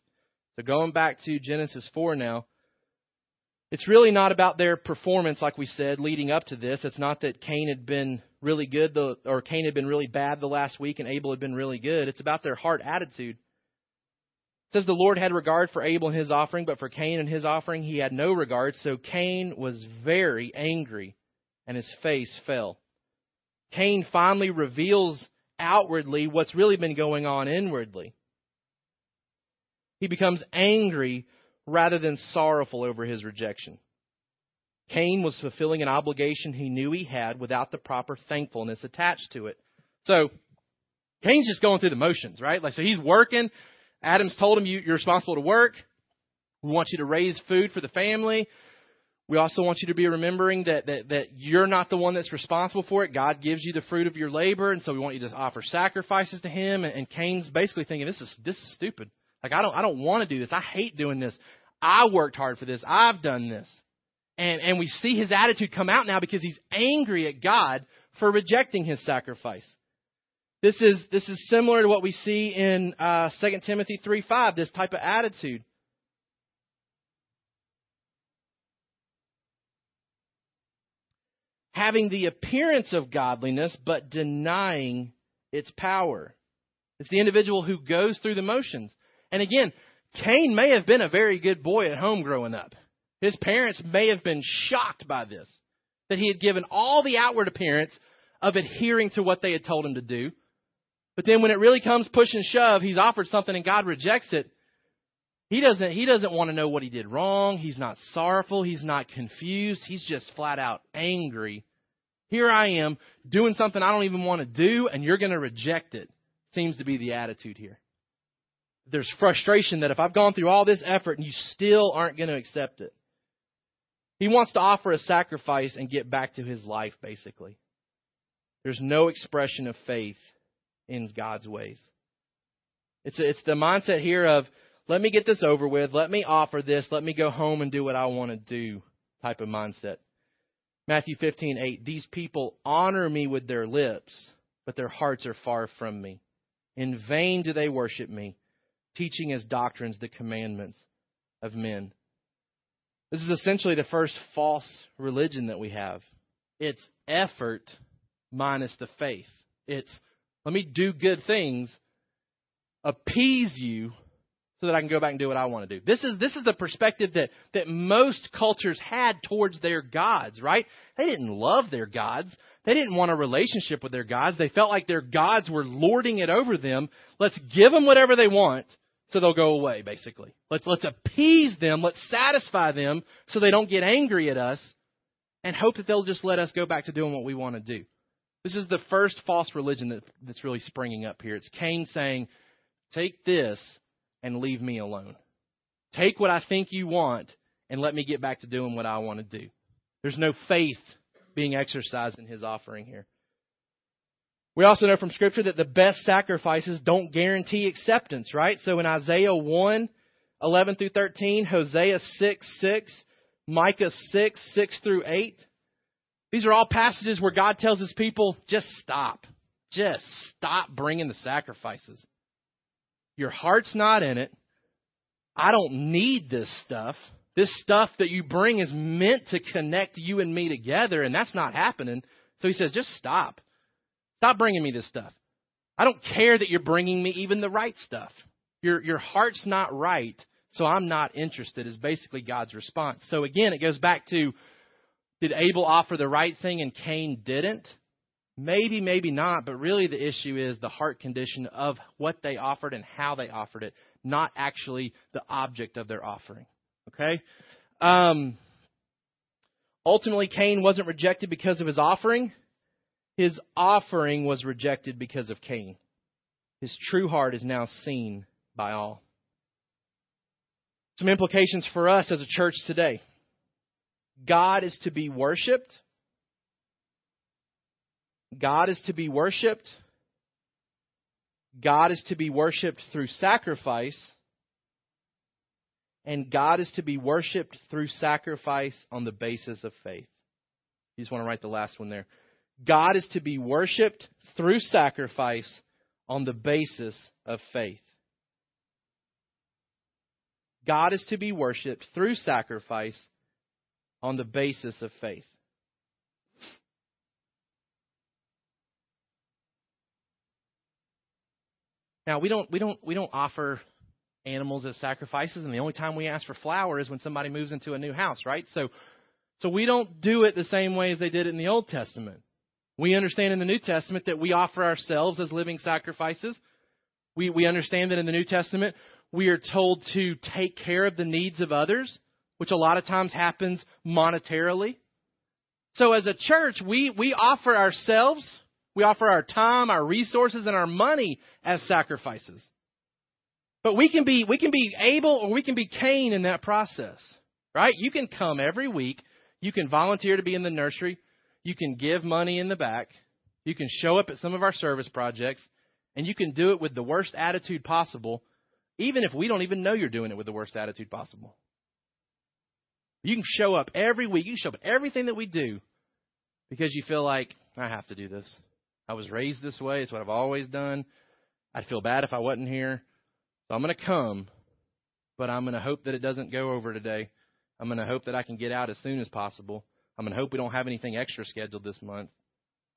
So going back to Genesis 4 now, it's really not about their performance, like we said, leading up to this. It's not that Cain had been really good, the, or Cain had been really bad the last week and Abel had been really good. It's about their heart attitude. Says the Lord had regard for Abel and his offering, but for Cain and his offering he had no regard. So Cain was very angry, and his face fell. Cain finally reveals outwardly what's really been going on inwardly. He becomes angry rather than sorrowful over his rejection. Cain was fulfilling an obligation he knew he had without the proper thankfulness attached to it. So, Cain's just going through the motions, right? Like, so he's working. Adam's told him, you, you're responsible to work. We want you to raise food for the family. We also want you to be remembering that, that, that you're not the one that's responsible for it. God gives you the fruit of your labor, and so we want you to offer sacrifices to Him. And, and Cain's basically thinking, this is, this is stupid. Like, I don't, I don't want to do this. I hate doing this. I worked hard for this. I've done this. And, and we see his attitude come out now because he's angry at God for rejecting his sacrifice. This is, this is similar to what we see in uh, 2 Timothy 3 5, this type of attitude. having the appearance of godliness but denying its power. It's the individual who goes through the motions. And again, Cain may have been a very good boy at home growing up. His parents may have been shocked by this, that he had given all the outward appearance of adhering to what they had told him to do. But then when it really comes push and shove, he's offered something and God rejects it. He doesn't, he doesn't want to know what he did wrong. He's not sorrowful. He's not confused. He's just flat out angry. Here I am doing something I don't even want to do, and you're going to reject it. Seems to be the attitude here. There's frustration that if I've gone through all this effort and you still aren't going to accept it. He wants to offer a sacrifice and get back to his life, basically. There's no expression of faith in God's ways. It's, it's the mindset here of let me get this over with. Let me offer this. Let me go home and do what I want to do type of mindset. Matthew 15:8 These people honor me with their lips, but their hearts are far from me. In vain do they worship me, teaching as doctrines the commandments of men. This is essentially the first false religion that we have. It's effort minus the faith. It's let me do good things, appease you, so that I can go back and do what I want to do. This is this is the perspective that that most cultures had towards their gods, right? They didn't love their gods. They didn't want a relationship with their gods. They felt like their gods were lording it over them. Let's give them whatever they want so they'll go away basically. Let's let's appease them, let's satisfy them so they don't get angry at us and hope that they'll just let us go back to doing what we want to do. This is the first false religion that, that's really springing up here. It's Cain saying, "Take this and leave me alone. Take what I think you want and let me get back to doing what I want to do. There's no faith being exercised in his offering here. We also know from Scripture that the best sacrifices don't guarantee acceptance, right? So in Isaiah 1, 11 through 13, Hosea 6, 6, Micah 6, 6 through 8, these are all passages where God tells his people, just stop. Just stop bringing the sacrifices. Your heart's not in it. I don't need this stuff. This stuff that you bring is meant to connect you and me together, and that's not happening. So he says, just stop. Stop bringing me this stuff. I don't care that you're bringing me even the right stuff. Your, your heart's not right, so I'm not interested, is basically God's response. So again, it goes back to did Abel offer the right thing and Cain didn't? Maybe, maybe not, but really the issue is the heart condition of what they offered and how they offered it, not actually the object of their offering. Okay? Um, ultimately, Cain wasn't rejected because of his offering. His offering was rejected because of Cain. His true heart is now seen by all. Some implications for us as a church today. God is to be worshiped God is to be worshiped. God is to be worshiped through sacrifice. And God is to be worshiped through sacrifice on the basis of faith. You just want to write the last one there. God is to be worshiped through sacrifice on the basis of faith. God is to be worshiped through sacrifice on the basis of faith. Now we don't we don't we don't offer animals as sacrifices, and the only time we ask for flour is when somebody moves into a new house, right? So, so we don't do it the same way as they did it in the Old Testament. We understand in the New Testament that we offer ourselves as living sacrifices. We, we understand that in the New Testament we are told to take care of the needs of others, which a lot of times happens monetarily. So as a church, we, we offer ourselves, we offer our time, our resources, and our money as sacrifices. But we can be we can be Abel or we can be Cain in that process. Right? You can come every week, you can volunteer to be in the nursery, you can give money in the back, you can show up at some of our service projects, and you can do it with the worst attitude possible, even if we don't even know you're doing it with the worst attitude possible. You can show up every week, you can show up at everything that we do because you feel like, I have to do this. I was raised this way, it's what I've always done. I'd feel bad if I wasn't here. So I'm going to come, but I'm going to hope that it doesn't go over today. I'm going to hope that I can get out as soon as possible. I'm going to hope we don't have anything extra scheduled this month.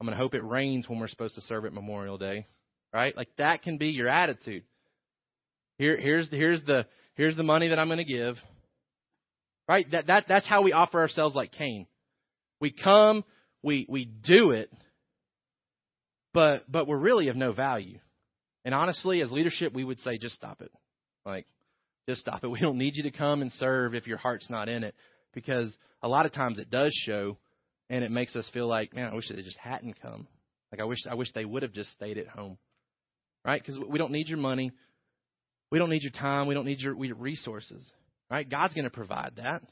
I'm going to hope it rains when we're supposed to serve at Memorial Day. Right? Like that can be your attitude. Here, here's the, here's the here's the money that I'm going to give. Right? That that that's how we offer ourselves like Cain. We come, we we do it, but but we're really of no value. And honestly, as leadership, we would say, just stop it. Like, just stop it. We don't need you to come and serve if your heart's not in it. Because a lot of times it does show, and it makes us feel like, man, I wish they just hadn't come. Like, I wish, I wish they would have just stayed at home. Right? Because we don't need your money. We don't need your time. We don't need your we resources. Right? God's going to provide that.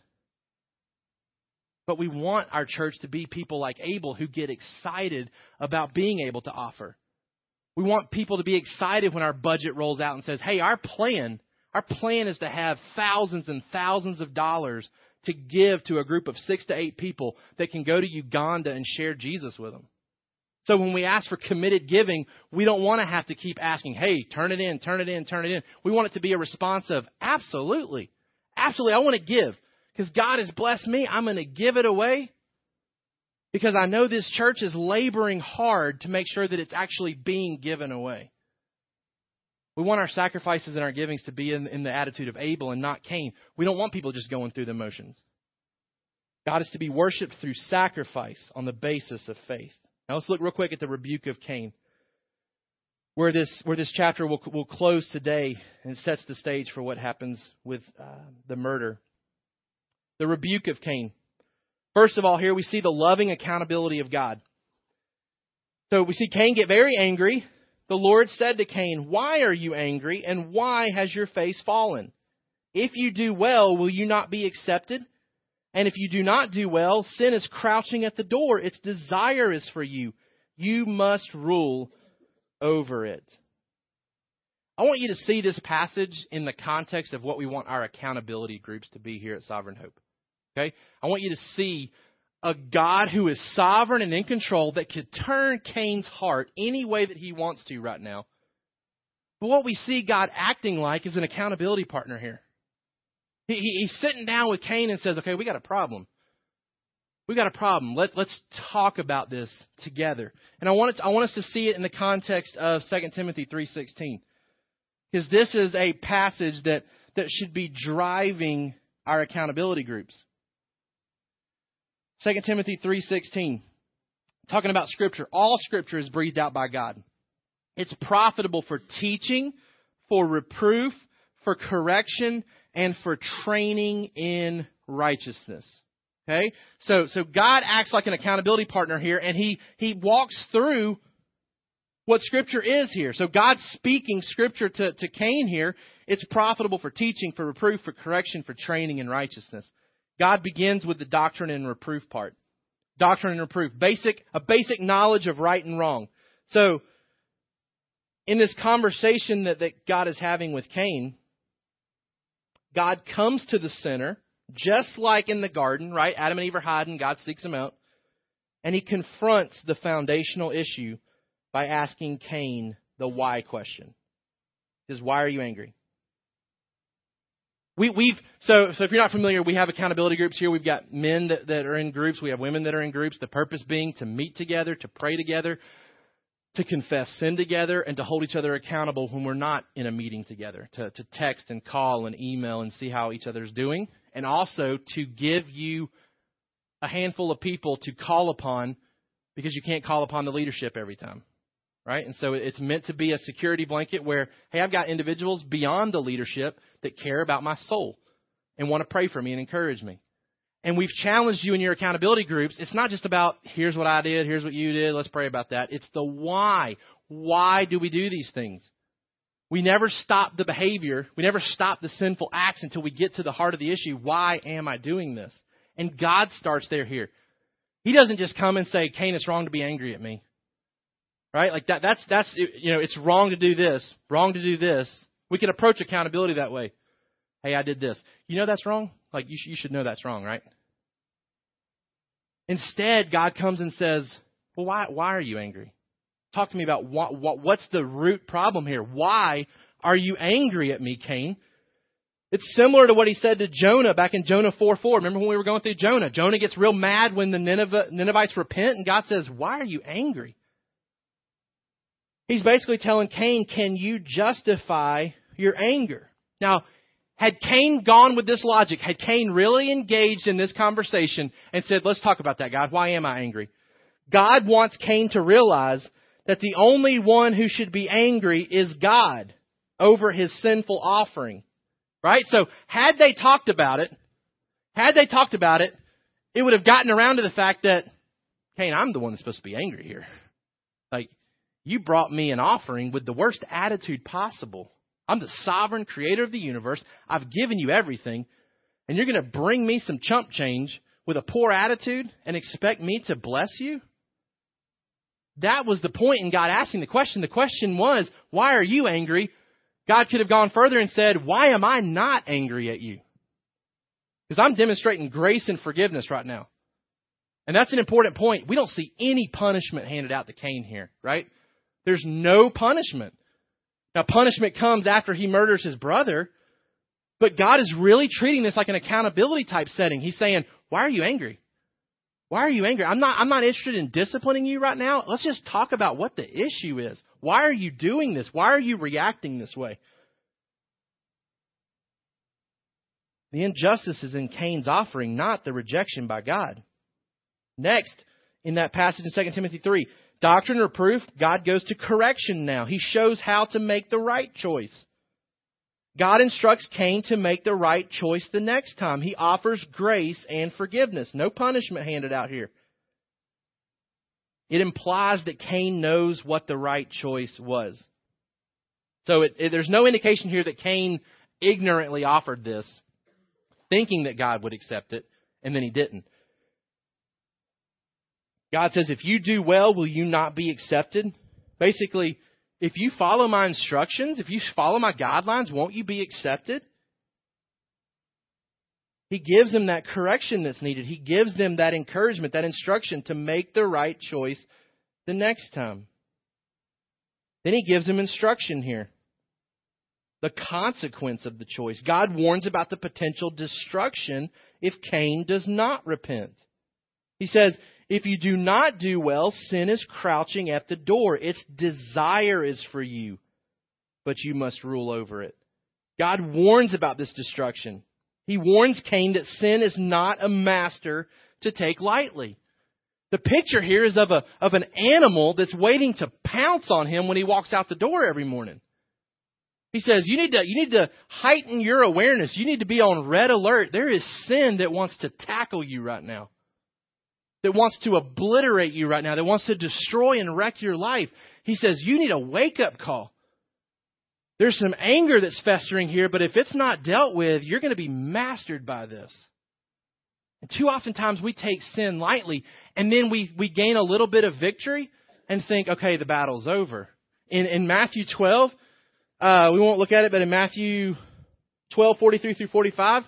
But we want our church to be people like Abel who get excited about being able to offer. We want people to be excited when our budget rolls out and says, hey, our plan, our plan is to have thousands and thousands of dollars to give to a group of six to eight people that can go to Uganda and share Jesus with them. So when we ask for committed giving, we don't want to have to keep asking, hey, turn it in, turn it in, turn it in. We want it to be a response of, absolutely, absolutely, I want to give. Because God has blessed me, I'm going to give it away because I know this church is laboring hard to make sure that it's actually being given away. We want our sacrifices and our givings to be in, in the attitude of Abel and not Cain. We don't want people just going through the motions. God is to be worshiped through sacrifice on the basis of faith. Now let's look real quick at the rebuke of Cain. Where this, where this chapter will, will close today and sets the stage for what happens with uh, the murder. The rebuke of Cain. First of all, here we see the loving accountability of God. So we see Cain get very angry. The Lord said to Cain, Why are you angry, and why has your face fallen? If you do well, will you not be accepted? And if you do not do well, sin is crouching at the door. Its desire is for you. You must rule over it. I want you to see this passage in the context of what we want our accountability groups to be here at Sovereign Hope. Okay? I want you to see a God who is sovereign and in control that could turn Cain's heart any way that he wants to right now. But what we see God acting like is an accountability partner here. He, he, he's sitting down with Cain and says, okay, we got a problem. We got a problem. Let, let's talk about this together. And I want, it, I want us to see it in the context of 2 Timothy 3.16. Because this is a passage that, that should be driving our accountability groups. 2 Timothy 3:16 talking about scripture. All scripture is breathed out by God. It's profitable for teaching, for reproof, for correction, and for training in righteousness. Okay? So so God acts like an accountability partner here and he he walks through what scripture is here. So God's speaking scripture to, to Cain here. It's profitable for teaching, for reproof, for correction, for training in righteousness. God begins with the doctrine and reproof part. Doctrine and reproof. Basic, a basic knowledge of right and wrong. So, in this conversation that, that God is having with Cain, God comes to the center, just like in the garden, right? Adam and Eve are hiding, God seeks them out, and he confronts the foundational issue by asking Cain the why question. He says, Why are you angry? We, we've so so if you're not familiar, we have accountability groups here. We've got men that, that are in groups. We have women that are in groups. The purpose being to meet together, to pray together. to confess sin together and to hold each other accountable when we're not in a meeting together, to, to text and call and email and see how each other's doing, and also to give you a handful of people to call upon because you can't call upon the leadership every time. Right? And so it's meant to be a security blanket where, hey, I've got individuals beyond the leadership that care about my soul and want to pray for me and encourage me. And we've challenged you in your accountability groups. It's not just about, here's what I did, here's what you did, let's pray about that. It's the why. Why do we do these things? We never stop the behavior. We never stop the sinful acts until we get to the heart of the issue. Why am I doing this? And God starts there here. He doesn't just come and say, Cain, it's wrong to be angry at me. Right? Like that, that's, that's, you know, it's wrong to do this, wrong to do this. We can approach accountability that way. Hey, I did this. You know that's wrong? Like, you, sh- you should know that's wrong, right? Instead, God comes and says, well, why, why are you angry? Talk to me about what, what, what's the root problem here. Why are you angry at me, Cain? It's similar to what he said to Jonah back in Jonah 4 4. Remember when we were going through Jonah? Jonah gets real mad when the Nineveh, Ninevites repent, and God says, Why are you angry? He's basically telling Cain, Can you justify your anger? Now, had Cain gone with this logic, had Cain really engaged in this conversation and said, Let's talk about that, God, why am I angry? God wants Cain to realize that the only one who should be angry is God over his sinful offering. Right? So, had they talked about it, had they talked about it, it would have gotten around to the fact that, Cain, I'm the one that's supposed to be angry here. Like, you brought me an offering with the worst attitude possible. I'm the sovereign creator of the universe. I've given you everything. And you're going to bring me some chump change with a poor attitude and expect me to bless you? That was the point in God asking the question. The question was, why are you angry? God could have gone further and said, why am I not angry at you? Because I'm demonstrating grace and forgiveness right now. And that's an important point. We don't see any punishment handed out to Cain here, right? There's no punishment. Now, punishment comes after he murders his brother, but God is really treating this like an accountability type setting. He's saying, Why are you angry? Why are you angry? I'm not, I'm not interested in disciplining you right now. Let's just talk about what the issue is. Why are you doing this? Why are you reacting this way? The injustice is in Cain's offering, not the rejection by God. Next, in that passage in 2 Timothy 3, Doctrine or proof, God goes to correction now. He shows how to make the right choice. God instructs Cain to make the right choice the next time. He offers grace and forgiveness. No punishment handed out here. It implies that Cain knows what the right choice was. So it, it, there's no indication here that Cain ignorantly offered this, thinking that God would accept it, and then he didn't. God says, if you do well, will you not be accepted? Basically, if you follow my instructions, if you follow my guidelines, won't you be accepted? He gives them that correction that's needed. He gives them that encouragement, that instruction to make the right choice the next time. Then he gives them instruction here. The consequence of the choice. God warns about the potential destruction if Cain does not repent. He says, if you do not do well, sin is crouching at the door. Its desire is for you, but you must rule over it. God warns about this destruction. He warns Cain that sin is not a master to take lightly. The picture here is of a of an animal that's waiting to pounce on him when he walks out the door every morning. He says, you need to you need to heighten your awareness. You need to be on red alert. There is sin that wants to tackle you right now that wants to obliterate you right now, that wants to destroy and wreck your life. He says, You need a wake up call. There's some anger that's festering here, but if it's not dealt with, you're going to be mastered by this. And too often times we take sin lightly, and then we, we gain a little bit of victory and think, okay, the battle's over. In, in Matthew 12, uh, we won't look at it, but in Matthew 12, 43 through 45,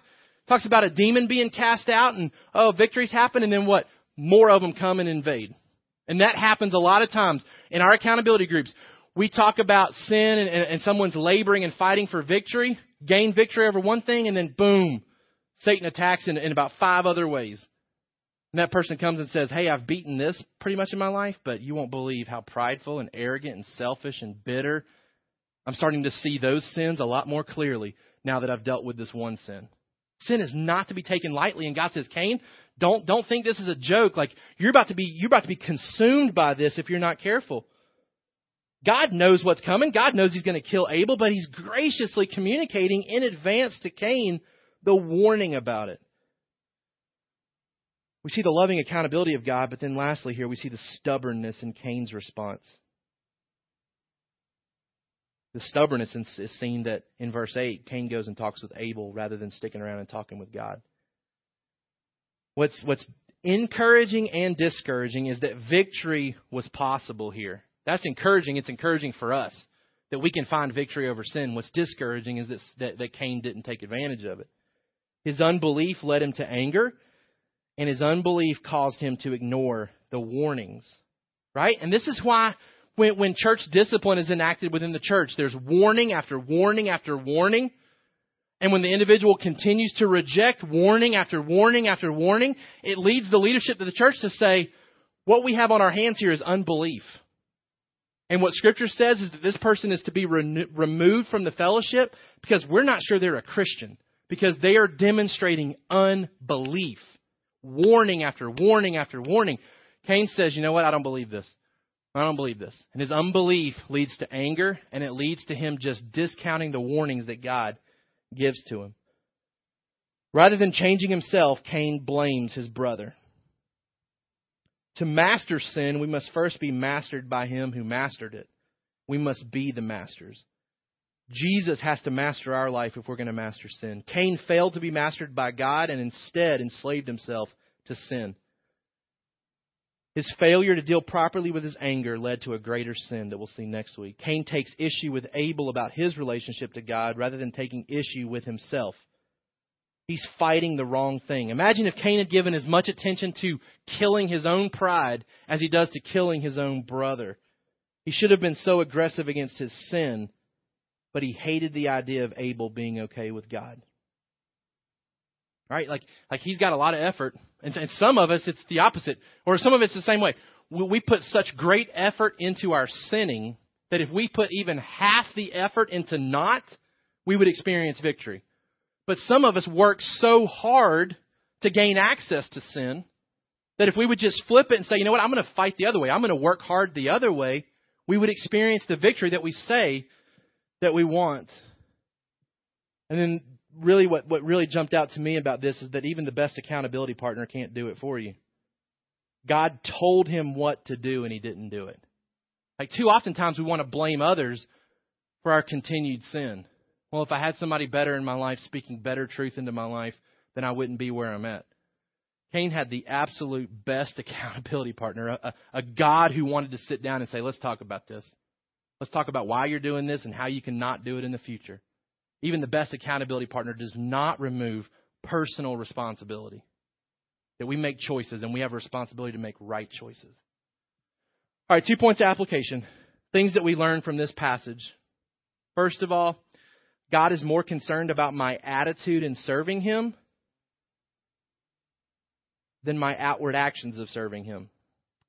talks about a demon being cast out and, oh, victories happen, and then what? More of them come and invade. And that happens a lot of times in our accountability groups. We talk about sin and, and, and someone's laboring and fighting for victory, gain victory over one thing, and then boom, Satan attacks in, in about five other ways. And that person comes and says, Hey, I've beaten this pretty much in my life, but you won't believe how prideful and arrogant and selfish and bitter. I'm starting to see those sins a lot more clearly now that I've dealt with this one sin. Sin is not to be taken lightly, and God says, Cain, don't don't think this is a joke. Like you're about to be you're about to be consumed by this if you're not careful. God knows what's coming. God knows he's going to kill Abel, but he's graciously communicating in advance to Cain the warning about it. We see the loving accountability of God, but then lastly, here we see the stubbornness in Cain's response. The stubbornness is seen that in verse 8, Cain goes and talks with Abel rather than sticking around and talking with God. What's, what's encouraging and discouraging is that victory was possible here. That's encouraging. It's encouraging for us that we can find victory over sin. What's discouraging is that, that, Cain didn't take advantage of it. His unbelief led him to anger, and his unbelief caused him to ignore the warnings. Right? And this is why when, when church discipline is enacted within the church, there's warning after warning after warning. And when the individual continues to reject warning after warning after warning, it leads the leadership of the church to say, what we have on our hands here is unbelief. And what Scripture says is that this person is to be re- removed from the fellowship because we're not sure they're a Christian, because they are demonstrating unbelief warning after warning after warning. Cain says, You know what? I don't believe this. I don't believe this. And his unbelief leads to anger, and it leads to him just discounting the warnings that God gives to him. Rather than changing himself, Cain blames his brother. To master sin, we must first be mastered by him who mastered it. We must be the masters. Jesus has to master our life if we're going to master sin. Cain failed to be mastered by God and instead enslaved himself to sin. His failure to deal properly with his anger led to a greater sin that we'll see next week. Cain takes issue with Abel about his relationship to God rather than taking issue with himself. He's fighting the wrong thing. Imagine if Cain had given as much attention to killing his own pride as he does to killing his own brother. He should have been so aggressive against his sin but he hated the idea of Abel being okay with God. Right? Like, like he's got a lot of effort, and, and some of us it's the opposite, or some of it's the same way. We, we put such great effort into our sinning that if we put even half the effort into not, we would experience victory. But some of us work so hard to gain access to sin that if we would just flip it and say, you know what, I'm going to fight the other way, I'm going to work hard the other way, we would experience the victory that we say that we want. And then really what, what really jumped out to me about this is that even the best accountability partner can't do it for you. God told him what to do and he didn't do it. Like too oftentimes we want to blame others for our continued sin. Well, if I had somebody better in my life speaking better truth into my life, then I wouldn't be where I'm at. Cain had the absolute best accountability partner, a, a God who wanted to sit down and say, let's talk about this. Let's talk about why you're doing this and how you can not do it in the future. Even the best accountability partner does not remove personal responsibility. That we make choices and we have a responsibility to make right choices. All right, two points of application. Things that we learn from this passage. First of all, God is more concerned about my attitude in serving Him than my outward actions of serving Him.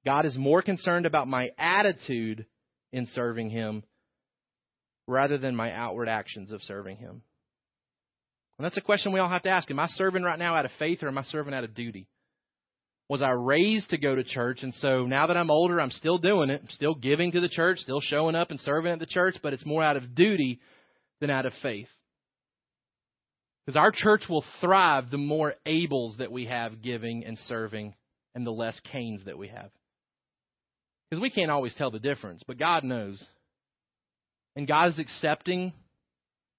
God is more concerned about my attitude in serving Him rather than my outward actions of serving Him? And that's a question we all have to ask. Am I serving right now out of faith or am I serving out of duty? Was I raised to go to church? And so now that I'm older, I'm still doing it. I'm still giving to the church, still showing up and serving at the church, but it's more out of duty than out of faith. Because our church will thrive the more Abels that we have giving and serving and the less Cains that we have. Because we can't always tell the difference, but God knows. And God is accepting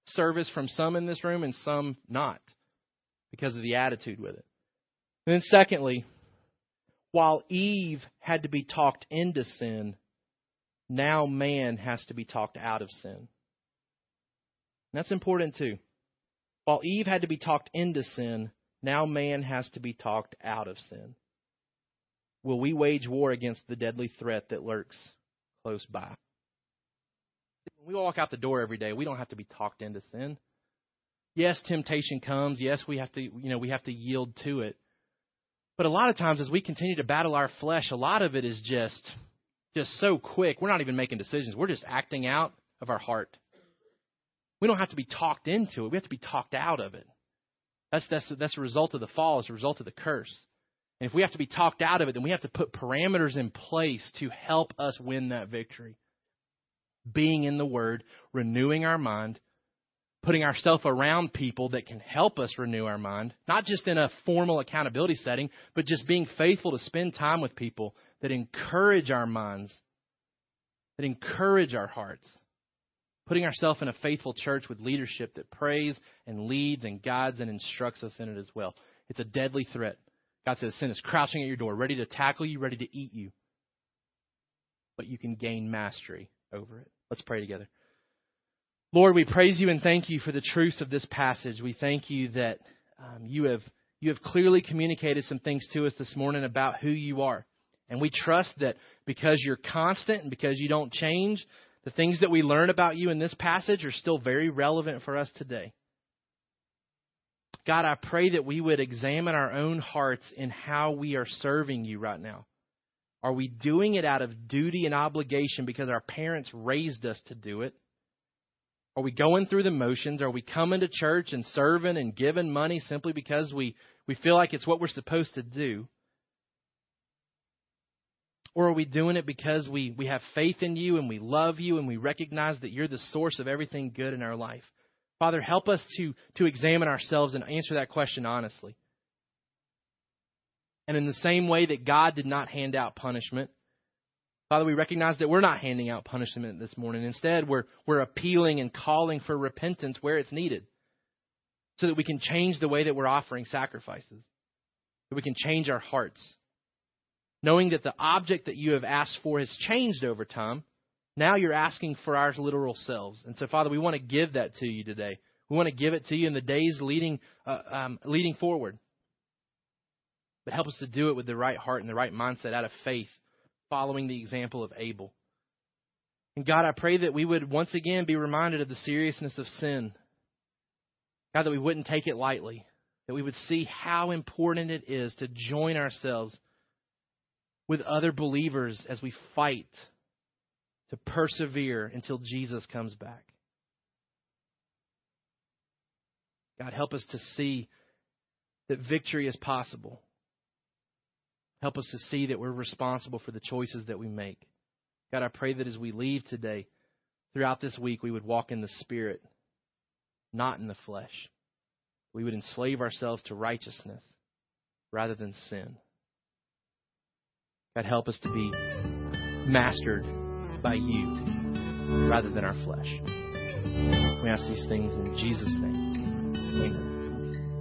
service from some in this room and some not because of the attitude with it. And then, secondly, while Eve had to be talked into sin, now man has to be talked out of sin. And that's important too. While Eve had to be talked into sin, now man has to be talked out of sin will we wage war against the deadly threat that lurks close by? We walk out the door every day, we don't have to be talked into sin. Yes, temptation comes. Yes, we have to, you know, we have to yield to it. But a lot of times as we continue to battle our flesh, a lot of it is just just so quick. We're not even making decisions. We're just acting out of our heart. We don't have to be talked into it. We have to be talked out of it. That's that's that's a result of the fall. It's a result of the curse. And if we have to be talked out of it, then we have to put parameters in place to help us win that victory. Being in the Word, renewing our mind, putting ourselves around people that can help us renew our mind, not just in a formal accountability setting, but just being faithful to spend time with people that encourage our minds, that encourage our hearts. Putting ourselves in a faithful church with leadership that prays and leads and guides and instructs us in it as well. It's a deadly threat. God says sin is crouching at your door, ready to tackle you, ready to eat you. But you can gain mastery over it. Let's pray together. Lord, we praise you and thank you for the truths of this passage. We thank you that um, you have you have clearly communicated some things to us this morning about who you are. And we trust that because you're constant and because you don't change, the things that we learn about you in this passage are still very relevant for us today. God, I pray that we would examine our own hearts in how we are serving you right now. Are we doing it out of duty and obligation because our parents raised us to do it? Are we going through the motions? Are we coming to church and serving and giving money simply because we, we feel like it's what we're supposed to do? Or are we doing it because we, we have faith in you and we love you and we recognize that you're the source of everything good in our life? Father, help us to, to examine ourselves and answer that question honestly. And in the same way that God did not hand out punishment, Father, we recognize that we're not handing out punishment this morning. Instead, we're, we're appealing and calling for repentance where it's needed so that we can change the way that we're offering sacrifices, that we can change our hearts. Knowing that the object that you have asked for has changed over time, now you're asking for our literal selves. And so, Father, we want to give that to you today. We want to give it to you in the days leading, uh, um, leading forward. But help us to do it with the right heart and the right mindset out of faith following the example of Abel. And God, I pray that we would once again be reminded of the seriousness of sin. God, that we wouldn't take it lightly, that we would see how important it is to join ourselves with other believers as we fight to persevere until Jesus comes back. God, help us to see that victory is possible. Help us to see that we're responsible for the choices that we make. God, I pray that as we leave today, throughout this week, we would walk in the Spirit, not in the flesh. We would enslave ourselves to righteousness rather than sin. God, help us to be mastered by you rather than our flesh. We ask these things in Jesus' name. Amen.